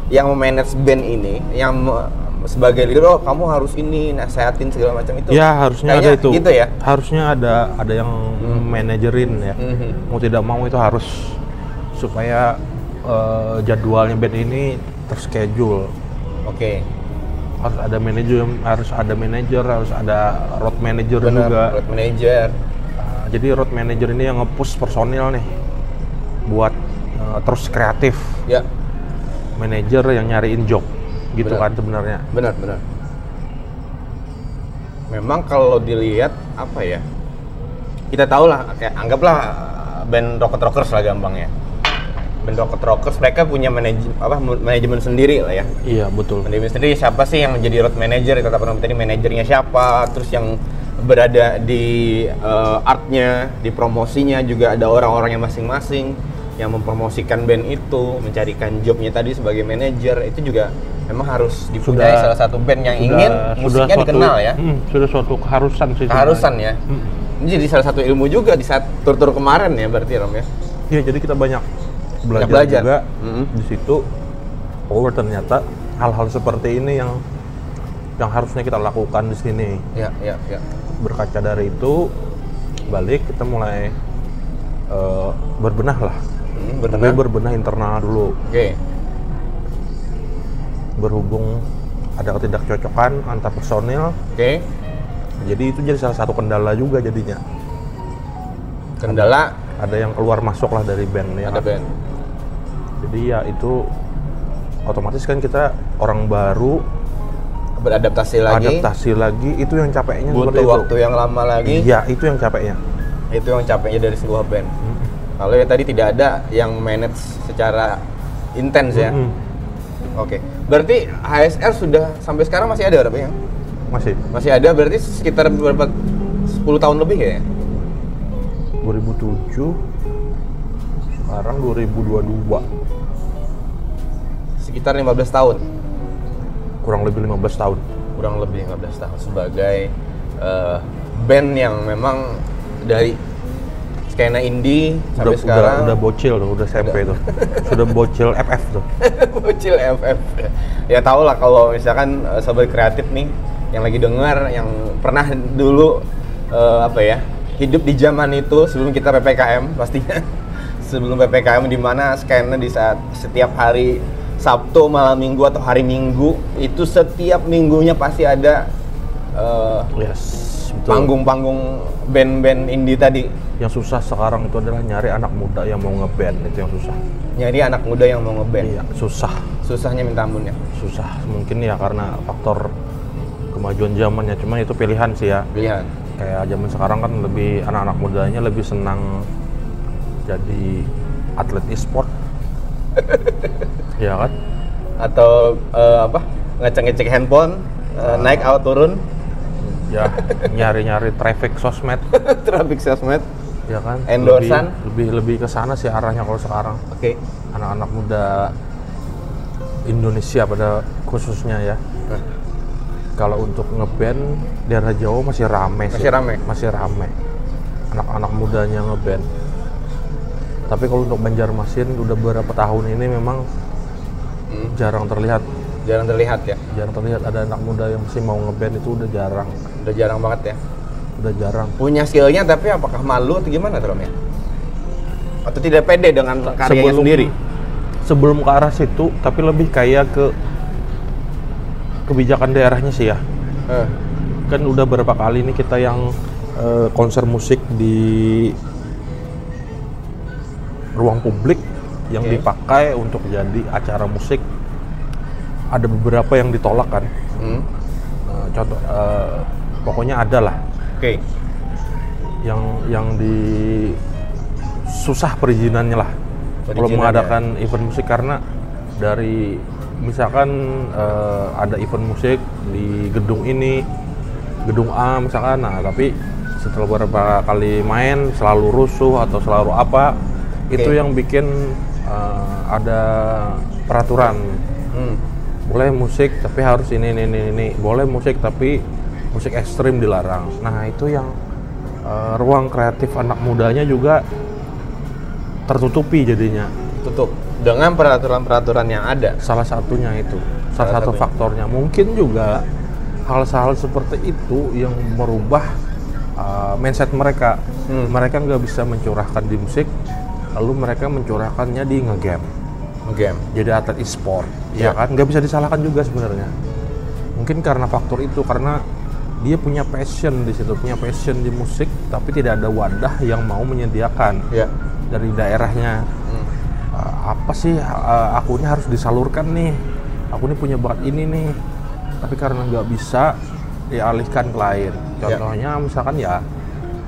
yang memanage band ini, yang sebagai leader, oh kamu harus ini, nasehatin segala macam itu. ya harusnya ada Kayaknya itu Gitu ya. harusnya ada ada yang manajerin ya Mhm. mau tidak mau itu harus supaya eh, jadwalnya band ini terschedule Oke. harus ada manajer harus ada manajer harus ada road manager Benar. juga Road manager. Nah, jadi road manager ini yang nge-push personil nih buat eh, terus kreatif Ya, manajer yang nyariin job gitu Benar. kan sebenarnya benar benar. Memang kalau dilihat apa ya? Kita tahu lah, kayak anggaplah uh, band rocket rockers lah gampangnya. Band rocket rockers mereka punya manajemen apa manajemen sendiri lah ya. iya betul Manajemen sendiri siapa sih yang menjadi road manager? Kita pernah tadi manajernya siapa? Terus yang berada di uh, artnya, di promosinya juga ada orang-orangnya masing-masing yang mempromosikan band itu, mencarikan jobnya tadi sebagai manajer itu juga memang harus dipunyai Sudah- salah satu band yang Sudah- ingin sudah musiknya suatu- dikenal ya. hmm, sudah suatu keharusan sih Keharusan ya. Hmm. Ini jadi salah satu ilmu juga di saat tur-tur kemarin ya berarti Rom ya. Iya, jadi kita banyak belajar, belajar. juga Mhm. di situ. Oh, ternyata hal-hal seperti ini yang yang harusnya kita lakukan di sini. Ya, ya, ya. Berkaca dari itu, balik kita mulai eh, berbenah lah. Hmm, Tapi benar. berbenah internal dulu. Oke. Berhubung ada ketidakcocokan antar personil, Oke. jadi itu jadi salah satu kendala juga jadinya. Kendala Ada yang keluar masuk lah dari band ya. ada band. Jadi ya itu otomatis kan kita orang baru Beradaptasi lagi. adaptasi lagi itu yang capeknya Butuh seperti itu. waktu yang lama lagi. Iya, itu yang capeknya. Itu yang capeknya dari sebuah band. Kalau yang tadi tidak ada yang manage secara intens ya. Mm-mm. Oke. Berarti HSR sudah sampai sekarang masih ada berapa ya? Masih Masih ada berarti sekitar berapa 10 tahun lebih ya? 2007 sekarang 2022 Sekitar 15 tahun. kurang lebih 15 tahun. Kurang lebih 15 tahun sebagai eh, band yang memang dari skena indie Udah, sampai udah, sekarang udah bocil tuh, udah SMP tuh. <laughs> Sudah bocil FF tuh. <laughs> bocil FF ya tau lah kalau misalkan eh, sobat kreatif nih yang lagi dengar yang pernah dulu eh, apa ya hidup di zaman itu sebelum kita ppkm pastinya sebelum ppkm di mana skena di saat setiap hari Sabtu malam minggu atau hari Minggu itu setiap minggunya pasti ada eh, Yes, panggung-panggung band-band indie tadi. Yang susah sekarang itu adalah nyari anak muda yang mau ngeband itu yang susah. nyari anak muda yang mau ngeband? Iya, susah. susahnya minta ampun ya? Susah. Mungkin ya karena faktor kemajuan zamannya. Cuman itu pilihan sih ya. pilihan. Kayak zaman sekarang kan lebih anak-anak mudanya lebih senang jadi atlet e-sport. <laughs> Ya kan? Atau eh, apa? Ngecek-ngecek handphone eh, naik out turun. Ya nyari-nyari traffic sosmed. <laughs> Traffic sosmed. Ya kan? Endorsan. lebih lebih, lebih ke sana sih arahnya kalau sekarang. Oke. Anak-anak muda Indonesia pada khususnya ya. Kalau untuk ngeband daerah Jawa masih rame sih. Masih rame? masih rame. Anak-anak mudanya ngeband tapi kalau untuk Banjarmasin udah beberapa tahun ini memang Hmm, jarang terlihat. Jarang terlihat ya? Jarang terlihat ada anak muda yang masih mau ngeband itu udah jarang. Udah jarang banget ya? Udah jarang. Punya skillnya tapi apakah malu atau gimana Trom ya? Atau tidak pede dengan karyanya sendiri? sebelum ke arah situ tapi lebih kayak ke kebijakan daerahnya sih ya. Eh, kan udah berapa kali nih kita yang eh, konser musik di ruang publik yang Oke. dipakai untuk jadi acara musik. Ada beberapa yang ditolak kan. Hmm, Eh, contoh eh, pokoknya ada lah. Oke. Yang yang di susah perizinannya lah. Kalau mengadakan event musik karena dari misalkan eh, ada event musik di gedung ini gedung A misalkan nah tapi setelah beberapa kali main selalu rusuh atau selalu apa itu yang bikin eh, ada peraturan Hmm. boleh musik tapi harus ini ini ini, ini. boleh musik tapi musik ekstrim dilarang nah itu yang eh, ruang kreatif anak mudanya juga tertutupi jadinya Tutup dengan peraturan-peraturan yang ada. salah satunya itu salah, Salah satu satunya. faktornya mungkin juga hal-hal seperti itu yang merubah uh, mindset mereka Hmm. mereka nggak bisa mencurahkan di musik lalu mereka mencurahkannya di ngegame Game. jadi atlet e-sport ya Iya. kan nggak bisa disalahkan juga sebenarnya mungkin karena faktor itu karena dia punya passion di situ punya passion di musik tapi tidak ada wadah yang mau menyediakan Ya. dari daerahnya Hmm. Uh, apa sih uh, aku ini harus disalurkan nih aku ini punya bakat ini nih tapi karena nggak bisa dialihkan ke lain Ya. contohnya misalkan ya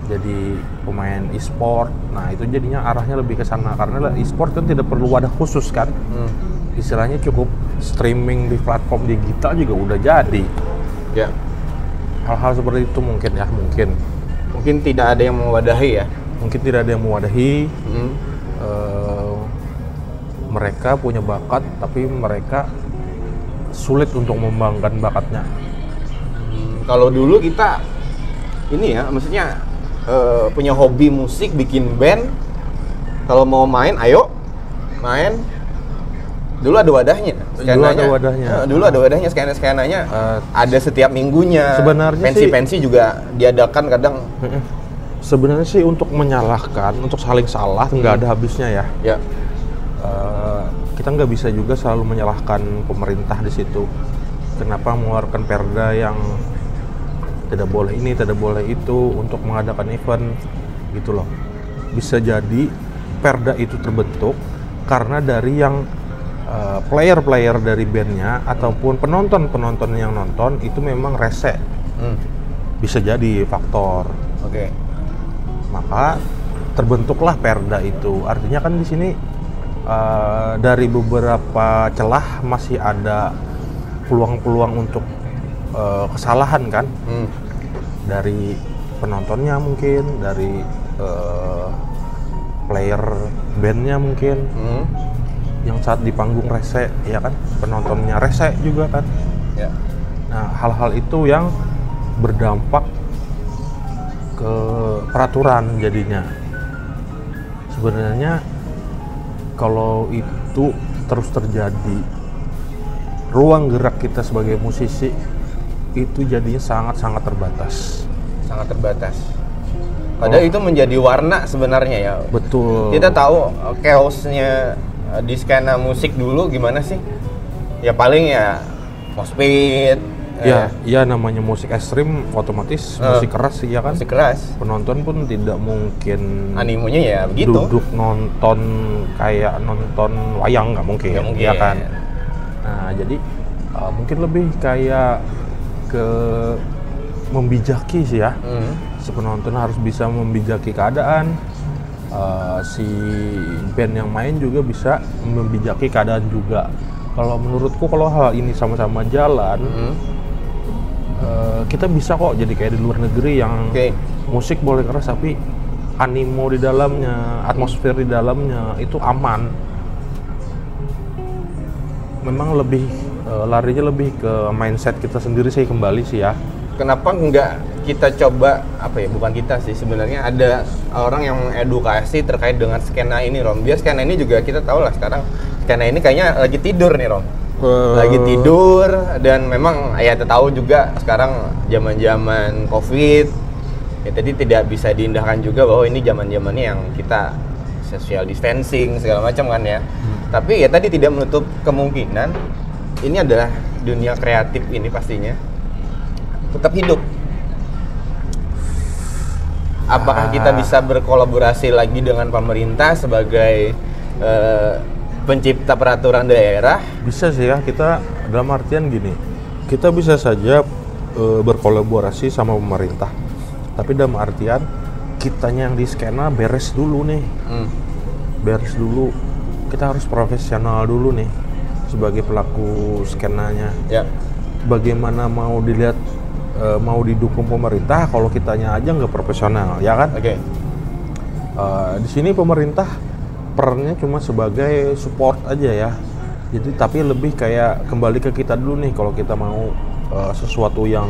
jadi pemain e-sport nah itu jadinya arahnya lebih ke sana karena e-sport kan tidak perlu wadah khusus kan Hmm. istilahnya cukup streaming di platform digital juga udah jadi Ya. hal-hal seperti itu mungkin ya mungkin Mungkin tidak ada yang mewadahi ya. mungkin tidak ada yang mewadahi Hmm. eh, mereka punya bakat tapi mereka sulit untuk mengembangkan bakatnya Hmm, Kalau dulu kita ini ya, maksudnya eh, punya hobi musik, bikin band. Kalau mau main, ayo main. Dulu ada wadahnya. Dulu ada wadahnya. Eh, dulu ada wadahnya. Skena skenanya Eh, ada setiap minggunya. sebenarnya pensi-pensi juga diadakan kadang. Sebenarnya sih untuk menyalahkan untuk saling salah nggak ada habisnya ya Ya, Eh, kita nggak bisa juga selalu menyalahkan pemerintah di situ kenapa mengeluarkan perda yang tidak boleh ini tidak boleh itu untuk mengadakan event gitu loh. Bisa jadi perda itu terbentuk karena dari yang eh, player-player dari bandnya ataupun penonton-penonton yang nonton itu memang rese. Hmm, bisa jadi faktor. Oke. maka terbentuklah perda itu. Artinya kan di sini eh, dari beberapa celah masih ada peluang-peluang untuk eh, kesalahan kan? Hmm, dari penontonnya mungkin dari eh, player bandnya mungkin. Hmm, yang saat di panggung rese ya kan? Penontonnya rese juga kan? Ya. Nah, hal-hal itu yang berdampak ke peraturan jadinya. Sebenarnya kalau itu terus terjadi, ruang gerak kita sebagai musisi itu jadinya sangat-sangat terbatas. Sangat terbatas. Padahal itu menjadi warna sebenarnya ya. Betul. Kita tahu uh, chaosnya uh, di skena musik dulu gimana sih? Ya paling ya moshpit, ya, ya namanya musik ekstrim otomatis Eh, musik keras sih ya kan. musik keras. Penonton pun tidak mungkin Animonya ya begitu. duduk nonton kayak nonton wayang nggak mungkin, Nggak mungkin. ya kan? Nah jadi uh, mungkin lebih kayak ke membijaki sih ya. Hmm. Si penonton harus bisa membijaki keadaan. Uh, si band yang main juga bisa membijaki keadaan juga. Kalau menurutku kalau hal ini sama-sama jalan, Hmm. uh, kita bisa kok jadi kayak di luar negeri yang Oke. musik boleh keras tapi animo di dalamnya, atmosfer di dalamnya itu aman. Memang lebih eh, larinya lebih ke mindset kita sendiri sih kembali sih ya. Kenapa nggak kita coba apa ya? Bukan kita sih sebenarnya ada orang yang mengedukasi terkait dengan skena ini Rom. Biar skena ini juga kita tahu lah sekarang skena ini kayaknya lagi tidur nih Rom. lagi tidur dan memang ya kita tahu juga sekarang zaman-zaman covid ya tadi tidak bisa diindahkan juga bahwa ini zaman-zamannya yang kita social distancing segala macam kan ya tapi ya tadi tidak menutup kemungkinan ini adalah dunia kreatif ini pastinya tetap hidup apakah kita bisa berkolaborasi lagi dengan pemerintah sebagai eh, pencipta peraturan daerah Bisa sih ya kita dalam artian gini, kita bisa saja eh, berkolaborasi sama pemerintah. Tapi dalam artian kitanya yang di skena beres dulu nih, Hmm. beres dulu. Kita harus profesional dulu nih sebagai pelaku skenanya. Ya. Bagaimana mau dilihat eh, mau didukung pemerintah kalau kitanya aja nggak profesional ya kan Oke. Eh, di sini pemerintah perannya cuma sebagai support aja ya. Jadi tapi lebih kayak kembali ke kita dulu nih kalau kita mau eh, sesuatu yang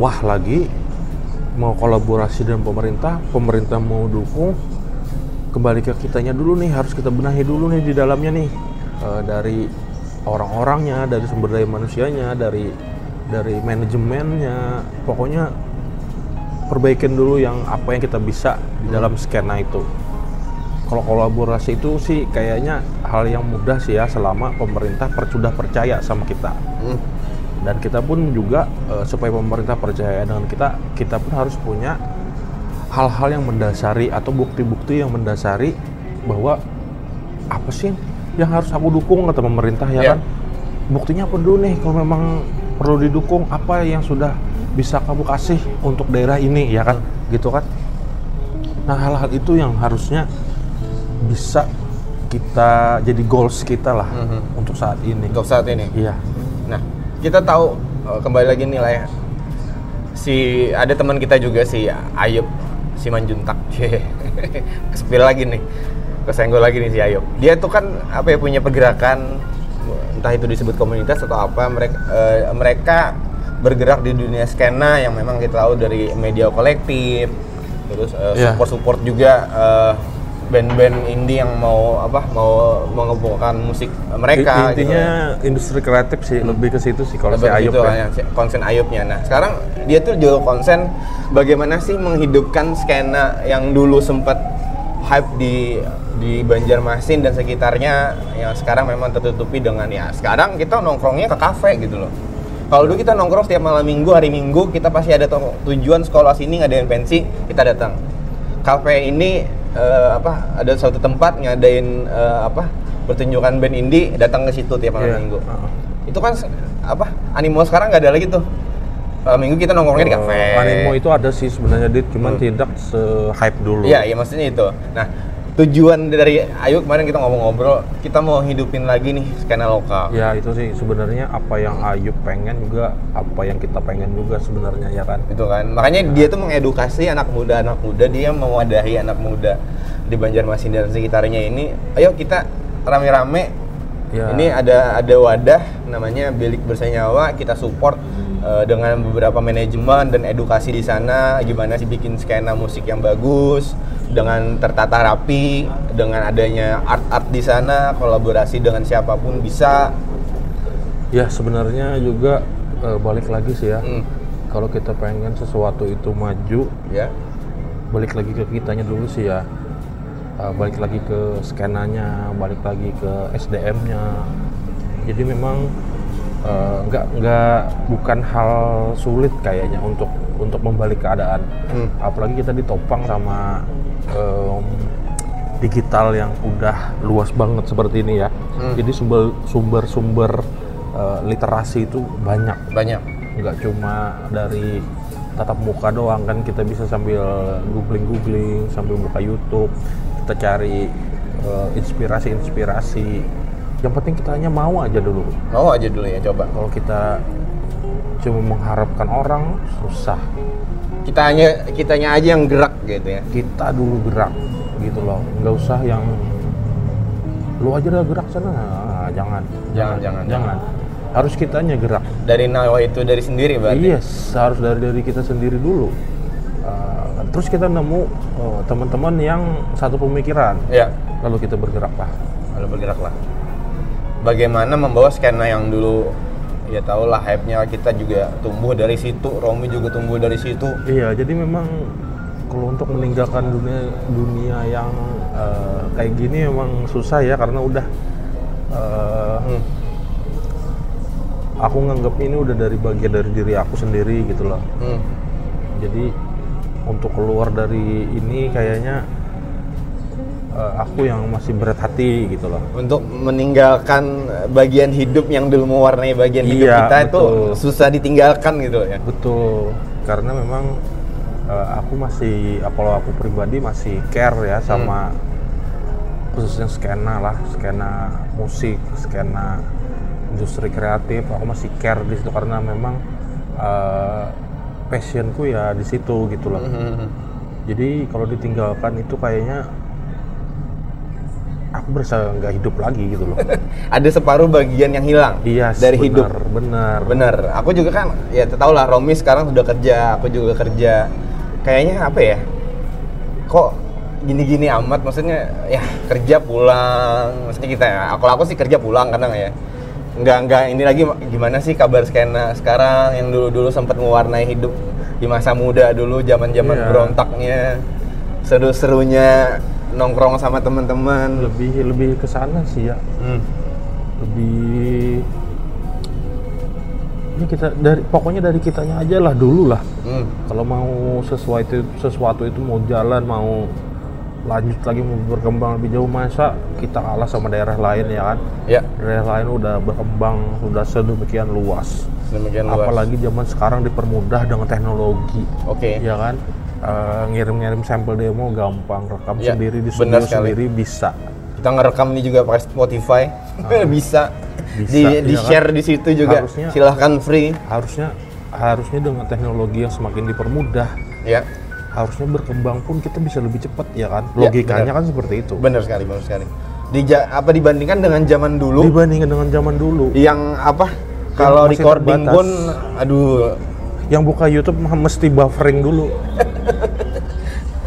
wah lagi mau kolaborasi dengan pemerintah, pemerintah mau dukung kembali ke kitanya dulu nih harus kita benahi dulu nih di dalamnya nih Eh, dari orang-orangnya, dari sumber daya manusianya, dari dari manajemennya, pokoknya perbaikin dulu yang apa yang kita bisa di dalam skena itu. Kalau kolaborasi itu sih kayaknya hal yang mudah sih ya selama pemerintah per- sudah percaya sama kita. Hmm. Dan kita pun juga eh, supaya pemerintah percaya dengan kita, kita pun harus punya hal-hal yang mendasari atau bukti-bukti yang mendasari bahwa apa sih yang harus aku dukung kata pemerintah ya Iya. kan? Buktinya apa dulu nih kalau memang perlu didukung apa yang sudah bisa kamu kasih untuk daerah ini ya kan? Gitu kan? Nah hal-hal itu yang harusnya bisa kita jadi goals kita lah Mhm. untuk saat ini. Untuk saat ini. Iya. Nah, kita tahu eh, kembali lagi nih lah ya. Si ada teman kita juga si Ayub si Manjuntak. <laughs> Kesepil lagi nih. Kesenggol lagi nih si Ayub. Dia tuh kan apa ya punya pergerakan entah itu disebut komunitas atau apa mereka eh, mereka bergerak di dunia skena yang memang kita tahu dari media kolektif terus eh, Iya. support-support juga eh, band-band indie yang mau apa mau mengumpulkan musik mereka gitu intinya industri kreatif sih lebih ke situ sih kalau si Ayub gitu ya. ya, konsen Ayubnya. Nah, sekarang dia tuh jual konsen bagaimana sih menghidupkan skena yang dulu sempat hype di di Banjarmasin dan sekitarnya yang sekarang memang tertutupi dengan ya sekarang kita nongkrongnya ke kafe gitu loh. Kalau dulu kita nongkrong setiap malam minggu, hari minggu kita pasti ada tu- tujuan sekolah sini ngadain pensi, kita datang. Kafe ini eh, apa ada suatu tempat ngadain eh, apa pertunjukan band indie, datang ke situ tiap malam Iya, minggu heeh. itu kan apa animo sekarang nggak ada lagi tuh malam minggu kita nongkrongnya di kafe. Eh, Animo itu ada sih sebenarnya. Dit, cuman tidak se-hype dulu. iya iya maksudnya itu. Nah tujuan dari Ayu kemarin kita ngomong-ngobrol kita mau hidupin lagi nih skena lokal. Ya itu sih sebenarnya apa yang Ayub pengen juga apa yang kita pengen juga sebenarnya ya kan. itu kan. Makanya dia tuh mengedukasi anak muda anak muda dia mewadahi anak muda di Banjarmasin dan sekitarnya ini ayo kita rame-rame. Ya. ini ada ada wadah namanya Bilik Bersenyawa kita support eh, dengan beberapa manajemen dan edukasi di sana gimana sih bikin skena musik yang bagus dengan tertata rapi dengan adanya art-art di sana kolaborasi dengan siapa pun bisa Ya sebenarnya juga eh, balik lagi sih ya. Hmm, Kalau kita pengen sesuatu itu maju, ya balik lagi ke kitanya dulu sih ya. Eh, balik lagi ke skenanya, balik lagi ke SDM-nya. Jadi memang eh, nggak nggak bukan hal sulit kayaknya untuk untuk membalik keadaan. Hmm. Apalagi kita ditopang sama em, digital yang udah luas banget seperti ini ya. Hmm. Jadi sumber sumber sumber eh, literasi itu banyak banyak nggak cuma dari tatap muka doang kan kita bisa sambil googling googling sambil buka YouTube kita cari eh, inspirasi-inspirasi yang penting kita hanya mau aja dulu. Mau aja dulu ya coba. Kalau kita cuma mengharapkan orang susah. Kita hanya kitanya aja yang gerak gitu ya. Kita dulu gerak gitu loh. Nggak usah yang lu aja udah gerak sana. Nah, jangan. Jangan, jangan, jangan. Harus kitanya gerak. Dari nawa itu dari sendiri berarti? Yes, harus dari dari kita sendiri dulu. Uh, terus kita nemu uh, teman-teman yang satu pemikiran, ya. Lalu kita bergeraklah. lalu bergeraklah bagaimana membawa skena yang dulu ya tau lah hype-nya kita juga tumbuh dari situ Romi juga tumbuh dari situ Iya, jadi memang kalau untuk meninggalkan dunia dunia yang uh, kayak gini memang susah ya karena udah uh, Hmm. aku nganggap ini udah dari bagian dari diri aku sendiri gitu loh. Hmm. Jadi untuk keluar dari ini kayaknya uh, aku yang masih berat hati gitu loh. untuk meninggalkan bagian hidup yang dulu mewarnai bagian hidup Iya, kita itu betul. susah ditinggalkan gitu ya Betul, karena memang eh, aku masih, kalau aku pribadi masih care ya sama khususnya skena lah, skena musik, skena industri kreatif. Aku masih care di situ karena memang eh, passionku ya di situ gitu loh. Mhm. Jadi kalau ditinggalkan itu kayaknya aku berasa nggak hidup lagi gitu loh. <laughs> Ada separuh bagian yang hilang iya, dari benar, hidup. Benar. Bener, aku juga kan, ya tau lah Romi sekarang sudah kerja, aku juga kerja. Kayaknya apa ya? Kok gini-gini amat? Maksudnya ya kerja pulang. Maksudnya kita ya, aku aku sih kerja pulang kadang ya. Nggak nggak ini lagi gimana sih kabar skena sekarang yang dulu-dulu sempat mewarnai hidup di masa muda dulu, zaman-zaman Iya. berontaknya, seru-serunya nongkrong sama teman-teman. Lebih lebih ke sana sih ya. Hmm. Lebih ini kita dari pokoknya dari kitanya aja lah dulu lah. Hmm. Kalau mau sesuatu sesuatu itu mau jalan mau lanjut lagi mau berkembang lebih jauh masa kita kalah sama daerah lain ya kan Ya, daerah lain udah berkembang sudah sedemikian luas demikian luas. apalagi zaman sekarang dipermudah dengan teknologi Oke. ya kan Eh, ngirim-ngirim sampel demo gampang rekam Ya, sendiri di studio sendiri bisa. Kita ngerekam ini juga pakai Spotify. <laughs> Bisa, Bisa, di, iya di kan? share di situ juga. Harusnya- silahkan free. harusnya harusnya dengan teknologi yang semakin dipermudah ya harusnya berkembang pun kita bisa lebih cepat ya kan? Ya, logikanya benar. kan seperti itu. Benar sekali benar sekali. Di apa dibandingkan dengan zaman dulu? Dibandingkan dengan zaman dulu. Yang apa? Kalau recording terbatas. pun aduh yang buka YouTube mesti buffering dulu. <laughs>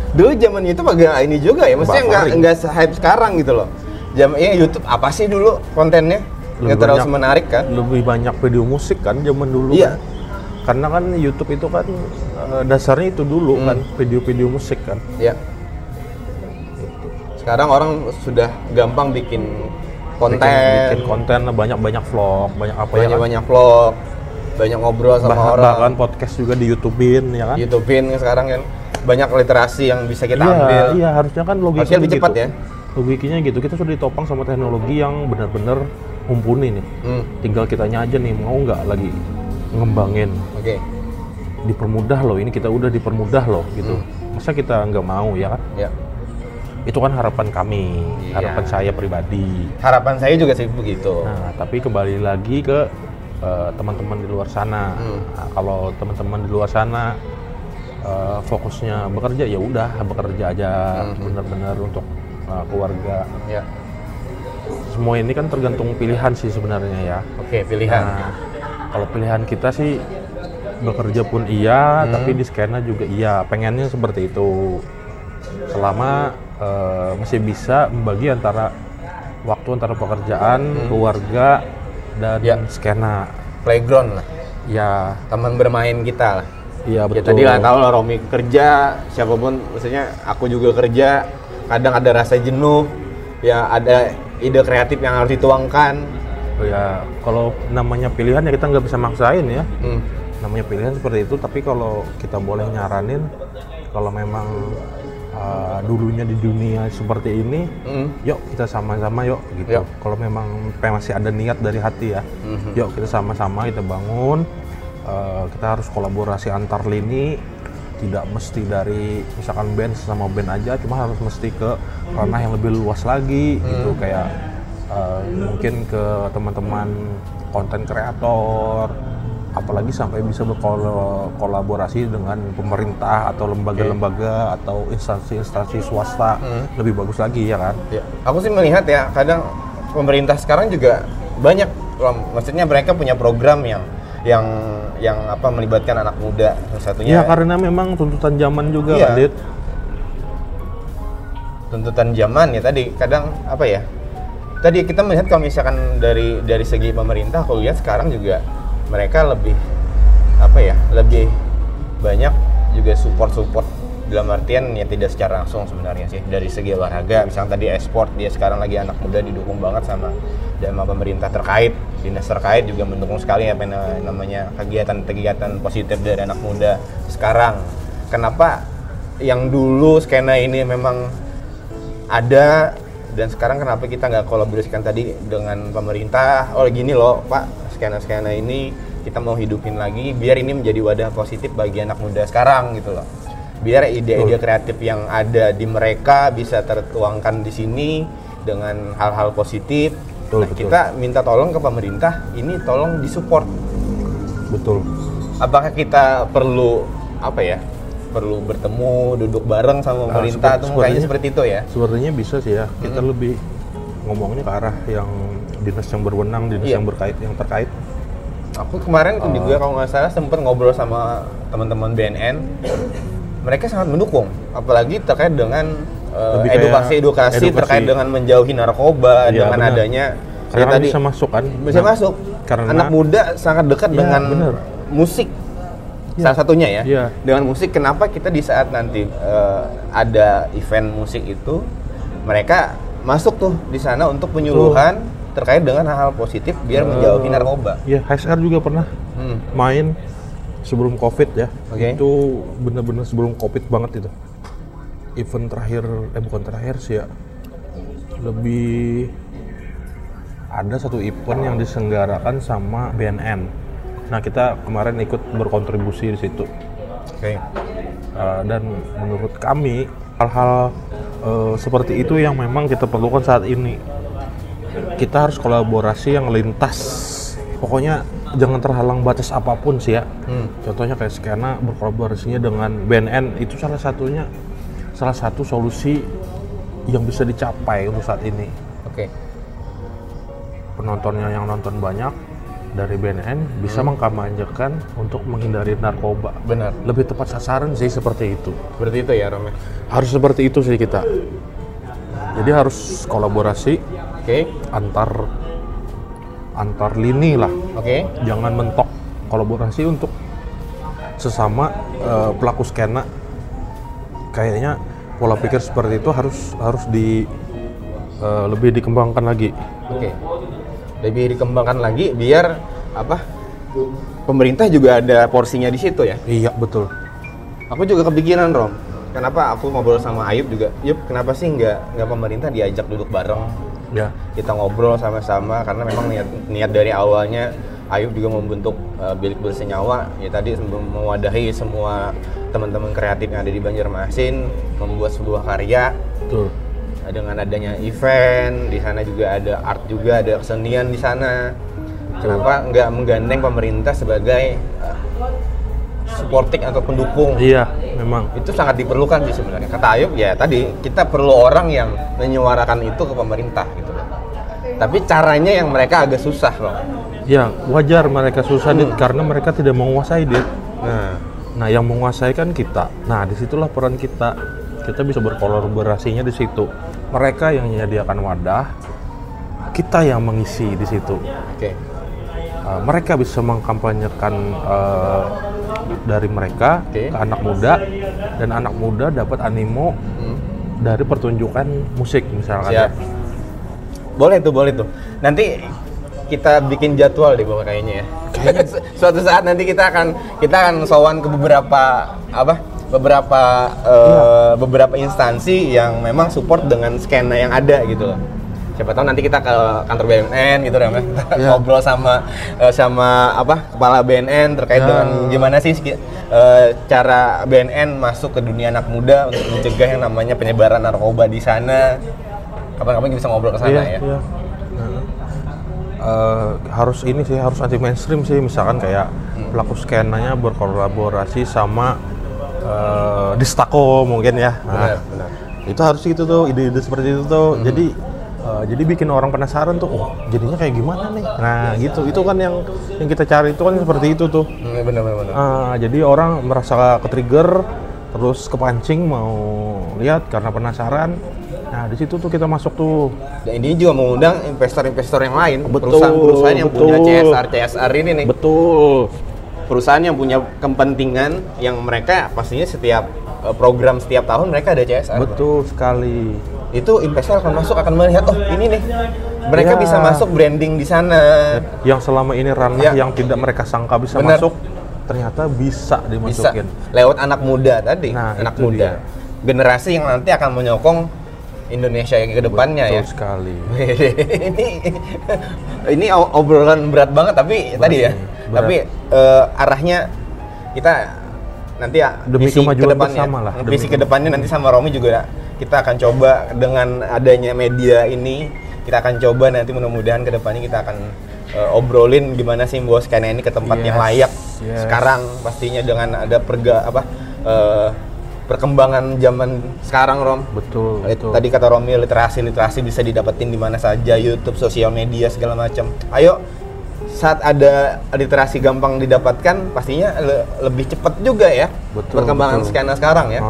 Dulu zaman itu agak ini juga ya maksudnya nggak nggak hype sekarang gitu loh. Jam ya YouTube apa sih dulu kontennya? Nggak terlalu banyak- menarik kan? lebih banyak video musik kan zaman dulu Iya. kan. karena kan YouTube itu kan eh, dasarnya itu dulu Hmm. kan video-video musik kan. Ya sekarang orang sudah gampang bikin konten bikin, bikin konten banyak-banyak vlog banyak apa ya banyak kan? banyak vlog banyak ngobrol sama Bah- orang. bahkan podcast juga di YouTubein ya kan? YouTubein sekarang kan. Banyak literasi yang bisa kita iya, ambil. iya harusnya kan logikanya Harusnya lebih cepat gitu. ya. logikanya gitu. Kita sudah ditopang sama teknologi yang benar-benar mumpuni nih. Hmm, tinggal kitanya aja nih mau nggak lagi ngembangin? Oke. Dipermudah loh ini kita udah dipermudah loh gitu. Hmm. masa kita nggak mau ya kan? Ya. Itu kan harapan kami Iya. harapan saya pribadi. Harapan saya juga sih begitu. Nah tapi kembali lagi ke eh, teman-teman di luar sana Hmm. Nah, kalau teman-teman di luar sana eh, fokusnya bekerja ya udah bekerja aja Hmm. benar-benar untuk eh, keluarga ya semua ini kan tergantung pilihan sih sebenarnya ya oke pilihan Nah, kalau pilihan kita sih bekerja pun iya, Hmm. tapi di skena juga iya. Pengennya seperti itu. Selama eh, masih bisa membagi antara waktu antara pekerjaan, keluarga, dan. Ya. skena. playground lah Ya, teman bermain kita lah iya ya betul. tadi lah tahu lah Romi kerja siapa pun maksudnya aku juga kerja kadang ada rasa jenuh ya ada ide kreatif yang harus dituangkan Oh ya, kalau namanya pilihan ya kita nggak bisa maksain ya. Hmm, Namanya pilihan seperti itu. Tapi kalau kita boleh nyaranin, kalau memang uh, dulunya di dunia seperti ini, hmm, yuk kita sama-sama yuk gitu. Yuk. Kalau memang masih ada niat dari hati ya, Mhm. yuk kita sama-sama kita bangun. Eh, kita harus kolaborasi antar lini, tidak mesti dari misalkan band sama band aja, cuma harus mesti ke ranah yang lebih luas lagi gitu kayak eh, mungkin ke teman-teman konten kreator apalagi sampai bisa berkolaborasi dengan pemerintah atau lembaga-lembaga atau instansi-instansi swasta lebih bagus lagi ya kan? Ya. aku sih melihat ya kadang pemerintah sekarang juga banyak maksudnya mereka punya program yang yang yang apa melibatkan anak muda. Satunya ya karena memang tuntutan zaman juga Iya. kan tuntutan zaman ya tadi kadang apa ya tadi kita melihat kalau misalkan dari dari segi pemerintah aku lihat sekarang juga mereka lebih apa ya lebih banyak juga support support dalam artian ya tidak secara langsung sebenarnya sih. Dari segi olahraga misalnya tadi esport dia sekarang lagi anak muda didukung banget sama sama pemerintah terkait. Dinas terkait juga mendukung sekali apa yang namanya kegiatan-kegiatan positif dari anak muda sekarang. Kenapa yang dulu skena ini memang ada dan sekarang kenapa kita nggak kolaborasikan tadi dengan pemerintah? Oh gini loh pak skena-skena ini kita mau hidupin lagi biar ini menjadi wadah positif bagi anak muda sekarang gitu loh biar ide-ide kreatif yang ada di mereka bisa tertuangkan di sini dengan hal-hal positif Betul, nah, betul. kita minta tolong ke pemerintah ini tolong disupport betul apakah kita perlu apa ya? Perlu bertemu, duduk bareng sama pemerintah seperti- atau kayaknya sepertinya- seperti itu ya? Sebenarnya bisa sih ya. Kita lebih ngomongnya ke arah yang dinas yang berwenang, dinas Iya. yang berkait, yang terkait. Aku kemarin Oh. juga kalau nggak salah sempat ngobrol sama teman-teman BNN. Mereka sangat mendukung, apalagi terkait dengan uh, edukasi-edukasi edukasi. terkait dengan menjauhi narkoba, Iya, dengan benar. adanya ya Karena tadi bisa masuk kan. bisa Nah, masuk. Karena Anak muda sangat dekat Iya, dengan benar. musik. Iya. Salah satunya ya. Iya. Dengan musik kenapa kita di saat nanti uh, ada event musik itu mereka masuk tuh di sana untuk penyuluhan terkait dengan hal-hal positif biar menjauhi narkoba. Iya, HSR juga pernah Hmm. main sebelum covid ya. Oke. Itu bener-bener sebelum covid banget itu. Event terakhir, eh bukan terakhir sih ya. Lebih ada satu event yang diselenggarakan sama BNN. Nah kita kemarin ikut berkontribusi di situ. Oke. Uh, dan menurut kami hal-hal uh, seperti itu yang memang kita perlukan saat ini. Kita harus kolaborasi yang lintas. Pokoknya jangan terhalang batas apa pun sih ya. Hmm. Contohnya kayak Skena berkolaborasinya dengan BNN itu salah satunya salah satu solusi yang bisa dicapai untuk saat ini. Oke. Penontonnya yang nonton banyak dari BNN bisa Hmm. mengkampanyekan untuk menghindari narkoba. Benar. Lebih tepat sasaran sih seperti itu. Berarti itu ya, Rom. ya? harus seperti itu sih kita jadi harus kolaborasi Oke. antar antar lini lah Oke. jangan mentok kolaborasi untuk sesama eh, pelaku skena kayaknya pola pikir seperti itu harus harus di eh, lebih dikembangkan lagi Oke. Lebih dikembangkan lagi biar apa? Pemerintah juga ada porsinya di situ ya. iya betul Aku juga kepikiran, Rom. Kenapa aku ngobrol sama Ayub juga? Yup, kenapa sih nggak nggak pemerintah diajak duduk bareng? ya. Kita ngobrol sama-sama karena memang niat niat dari awalnya Ayub juga membentuk uh, bilik bersenyawa. Ya tadi mewadahi semua teman-teman kreatif yang ada di Banjarmasin membuat sebuah karya. Betul. Nah, dengan adanya event di sana juga ada art juga ada kesenian di sana. Kenapa nggak menggandeng pemerintah sebagai uh, supporting atau pendukung iya memang itu sangat diperlukan sih sebenarnya kata Ayub ya tadi kita perlu orang yang menyuarakan itu ke pemerintah gitu loh tapi caranya yang mereka agak susah loh ya wajar mereka susah Dit, karena mereka tidak menguasai Dit. nah Nah, yang menguasai kan kita. Nah, di situlah peran kita. Kita bisa berkolaborasinya di situ. Mereka yang menyediakan wadah, kita yang mengisi di situ. oke Uh, mereka bisa mengkampanyekan uh, dari mereka Oke. ke anak muda, dan anak muda dapat animo Hmm. dari pertunjukan musik misalkan. siap ya. boleh tuh boleh tuh nanti kita bikin jadwal deh bawah kayaknya ya Su- <laughs> suatu saat nanti kita akan kita akan sowan ke beberapa apa beberapa eh, beberapa instansi yang memang support dengan skena yang ada gitu loh siapa tahu nanti kita ke kantor BNN gitu ya Iya. <laughs> ngobrol sama eh, sama apa kepala BNN terkait Ya. dengan gimana sih eh, cara BNN masuk ke dunia anak muda untuk mencegah yang namanya penyebaran narkoba di sana kapan-kapan kita bisa ngobrol ke sana Iya, ya iya. Eh, harus ini sih harus anti mainstream sih misalkan kayak Hmm. pelaku skenanya berkolaborasi sama eh, distako mungkin ya benar Nah, benar itu harus gitu tuh ide-ide seperti itu tuh jadi eh, jadi bikin orang penasaran tuh oh jadinya kayak gimana nih? Nah gitu. Itu kan yang yang kita cari itu kan seperti itu tuh. Hmm, benar benar benar. Ah, jadi orang merasa ke-trigger terus kepancing mau lihat karena penasaran. Nah di situ tuh kita masuk tuh. Dan ini juga mengundang investor-investor yang lain perusahaan-perusahaan yang punya betul. CSR CSR ini nih. Betul. Perusahaan yang punya kepentingan yang mereka pastinya setiap program setiap tahun mereka ada CSR Betul sekali. itu investor akan masuk akan melihat oh ini nih mereka Ya. bisa masuk branding di sana Yang selama ini ranah Ya. yang tidak mereka sangka bisa Benar. masuk, ternyata bisa bisa dimasukin. lewat anak muda tadi Nah, anak muda dia. generasi yang nanti akan menyokong Indonesia yang ke depannya ya Betul sekali. <laughs> ini ini obrolan berat banget tapi tadi ya berat. tapi eh, arahnya kita nanti ya Demi visi ke depannya, bersama lah, demi visi ke depannya nanti sama Romi juga kita akan coba dengan adanya media ini kita akan coba nanti mudah-mudahan ke depannya kita akan eh, obrolin gimana sih membawa skena ini ke tempat Yes. yang layak yes. sekarang pastinya dengan ada perga apa eh, perkembangan zaman sekarang Rom betul, Lit- betul. Tadi kata Romi literasi literasi bisa didapetin di mana saja YouTube, sosial media segala macam. Ayo saat ada literasi gampang didapatkan pastinya le- lebih cepat juga ya Betul, perkembangan betul. skena sekarang ya.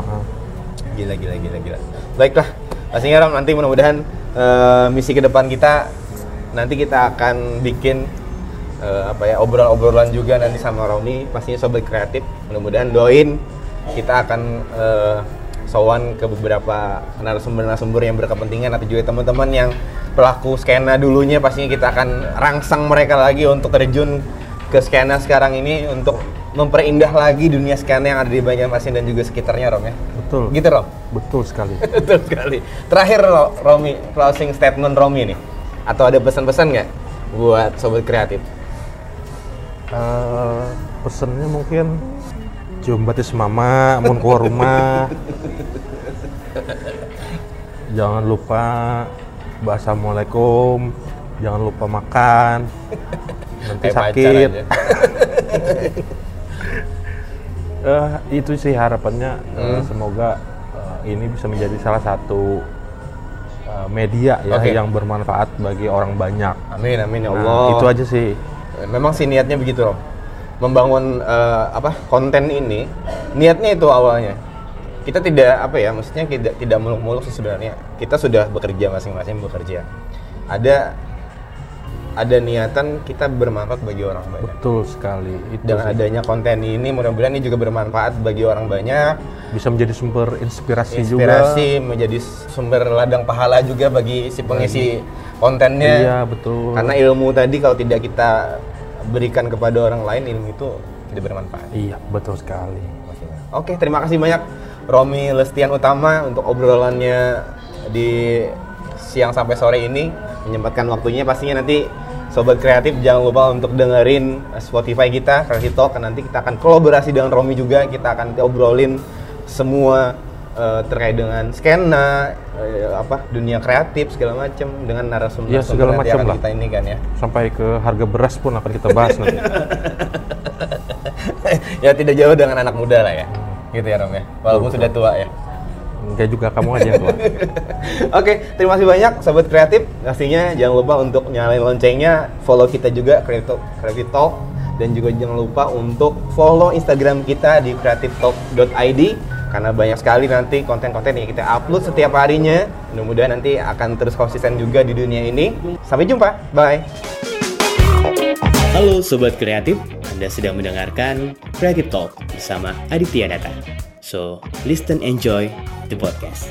Gila gila gila gila. Baiklah, pastinya Rom nanti mudah-mudahan eh, misi ke depan kita nanti kita akan bikin eh, apa ya obrolan-obrolan juga nanti sama Romi pastinya sobat kreatif. Mudah-mudahan doain kita akan eh, sowan ke beberapa narasumber-narasumber yang berkepentingan atau juga teman-teman yang pelaku skena dulunya pastinya kita akan rangsang mereka lagi untuk terjun ke skena sekarang ini untuk memperindah lagi dunia skena yang ada di Banjarmasin dan juga sekitarnya Rom ya. Betul. Gitu Rom. Betul sekali. <laughs> Betul sekali. Terakhir Ro- Romi, closing statement Romi nih. Atau ada pesan-pesan nggak buat sobat kreatif? Eh, pesennya mungkin cium batis mama, mau keluar rumah. jangan lupa bahasa assalamualaikum, jangan lupa makan. Nanti Kayak sakit. <laughs> Eh, itu sih harapannya. Eh, Hmm. semoga eh, ini bisa menjadi salah satu eh, media ya Oke. yang bermanfaat bagi orang banyak. Amin amin ya Nah, Allah. itu aja sih. Memang sih niatnya begitu Rom. Membangun eh, apa konten ini niatnya itu awalnya. Kita tidak apa ya, maksudnya tidak tidak muluk-muluk sih sebenarnya. Kita sudah bekerja masing-masing bekerja. Ada ada niatan kita bermanfaat bagi orang banyak. Betul sekali. Itu Dengan sih. adanya konten ini mudah-mudahan ini juga bermanfaat bagi orang banyak. bisa menjadi sumber inspirasi, inspirasi menjadi sumber ladang pahala juga bagi si pengisi kontennya juga. Iya, betul. karena ilmu tadi kalau tidak kita berikan kepada orang lain ilmu itu tidak bermanfaat. Iya, betul sekali. oke terima kasih banyak Romi Lestian Utama untuk obrolannya di siang sampai sore ini. Menyempatkan waktunya pastinya nanti Sobat kreatif jangan lupa untuk dengerin Spotify kita Kreatif Talk. Nanti kita akan kolaborasi dengan Romi juga. Kita akan obrolin semua eh, terkait dengan skena eh, apa dunia kreatif segala macam dengan narasumber Iya, segala macam lah. kita ini kan ya Sampai ke harga beras pun akan kita bahas nanti. <laughs> ya tidak jauh dengan anak muda lah ya gitu ya Rom ya walaupun sudah tua ya Enggak juga kamu aja tua. <laughs> Oke, terima kasih banyak sobat kreatif. Pastinya jangan lupa untuk nyalain loncengnya, follow kita juga Creative Talk dan juga jangan lupa untuk follow Instagram kita di creativetalk.id karena banyak sekali nanti konten-konten yang kita upload setiap harinya. Mudah-mudahan nanti akan terus konsisten juga di dunia ini. Sampai jumpa. Bye. Halo Sobat Kreatif, Anda sedang mendengarkan Creative Talk bersama Aditya Data. So, listen enjoy the podcast.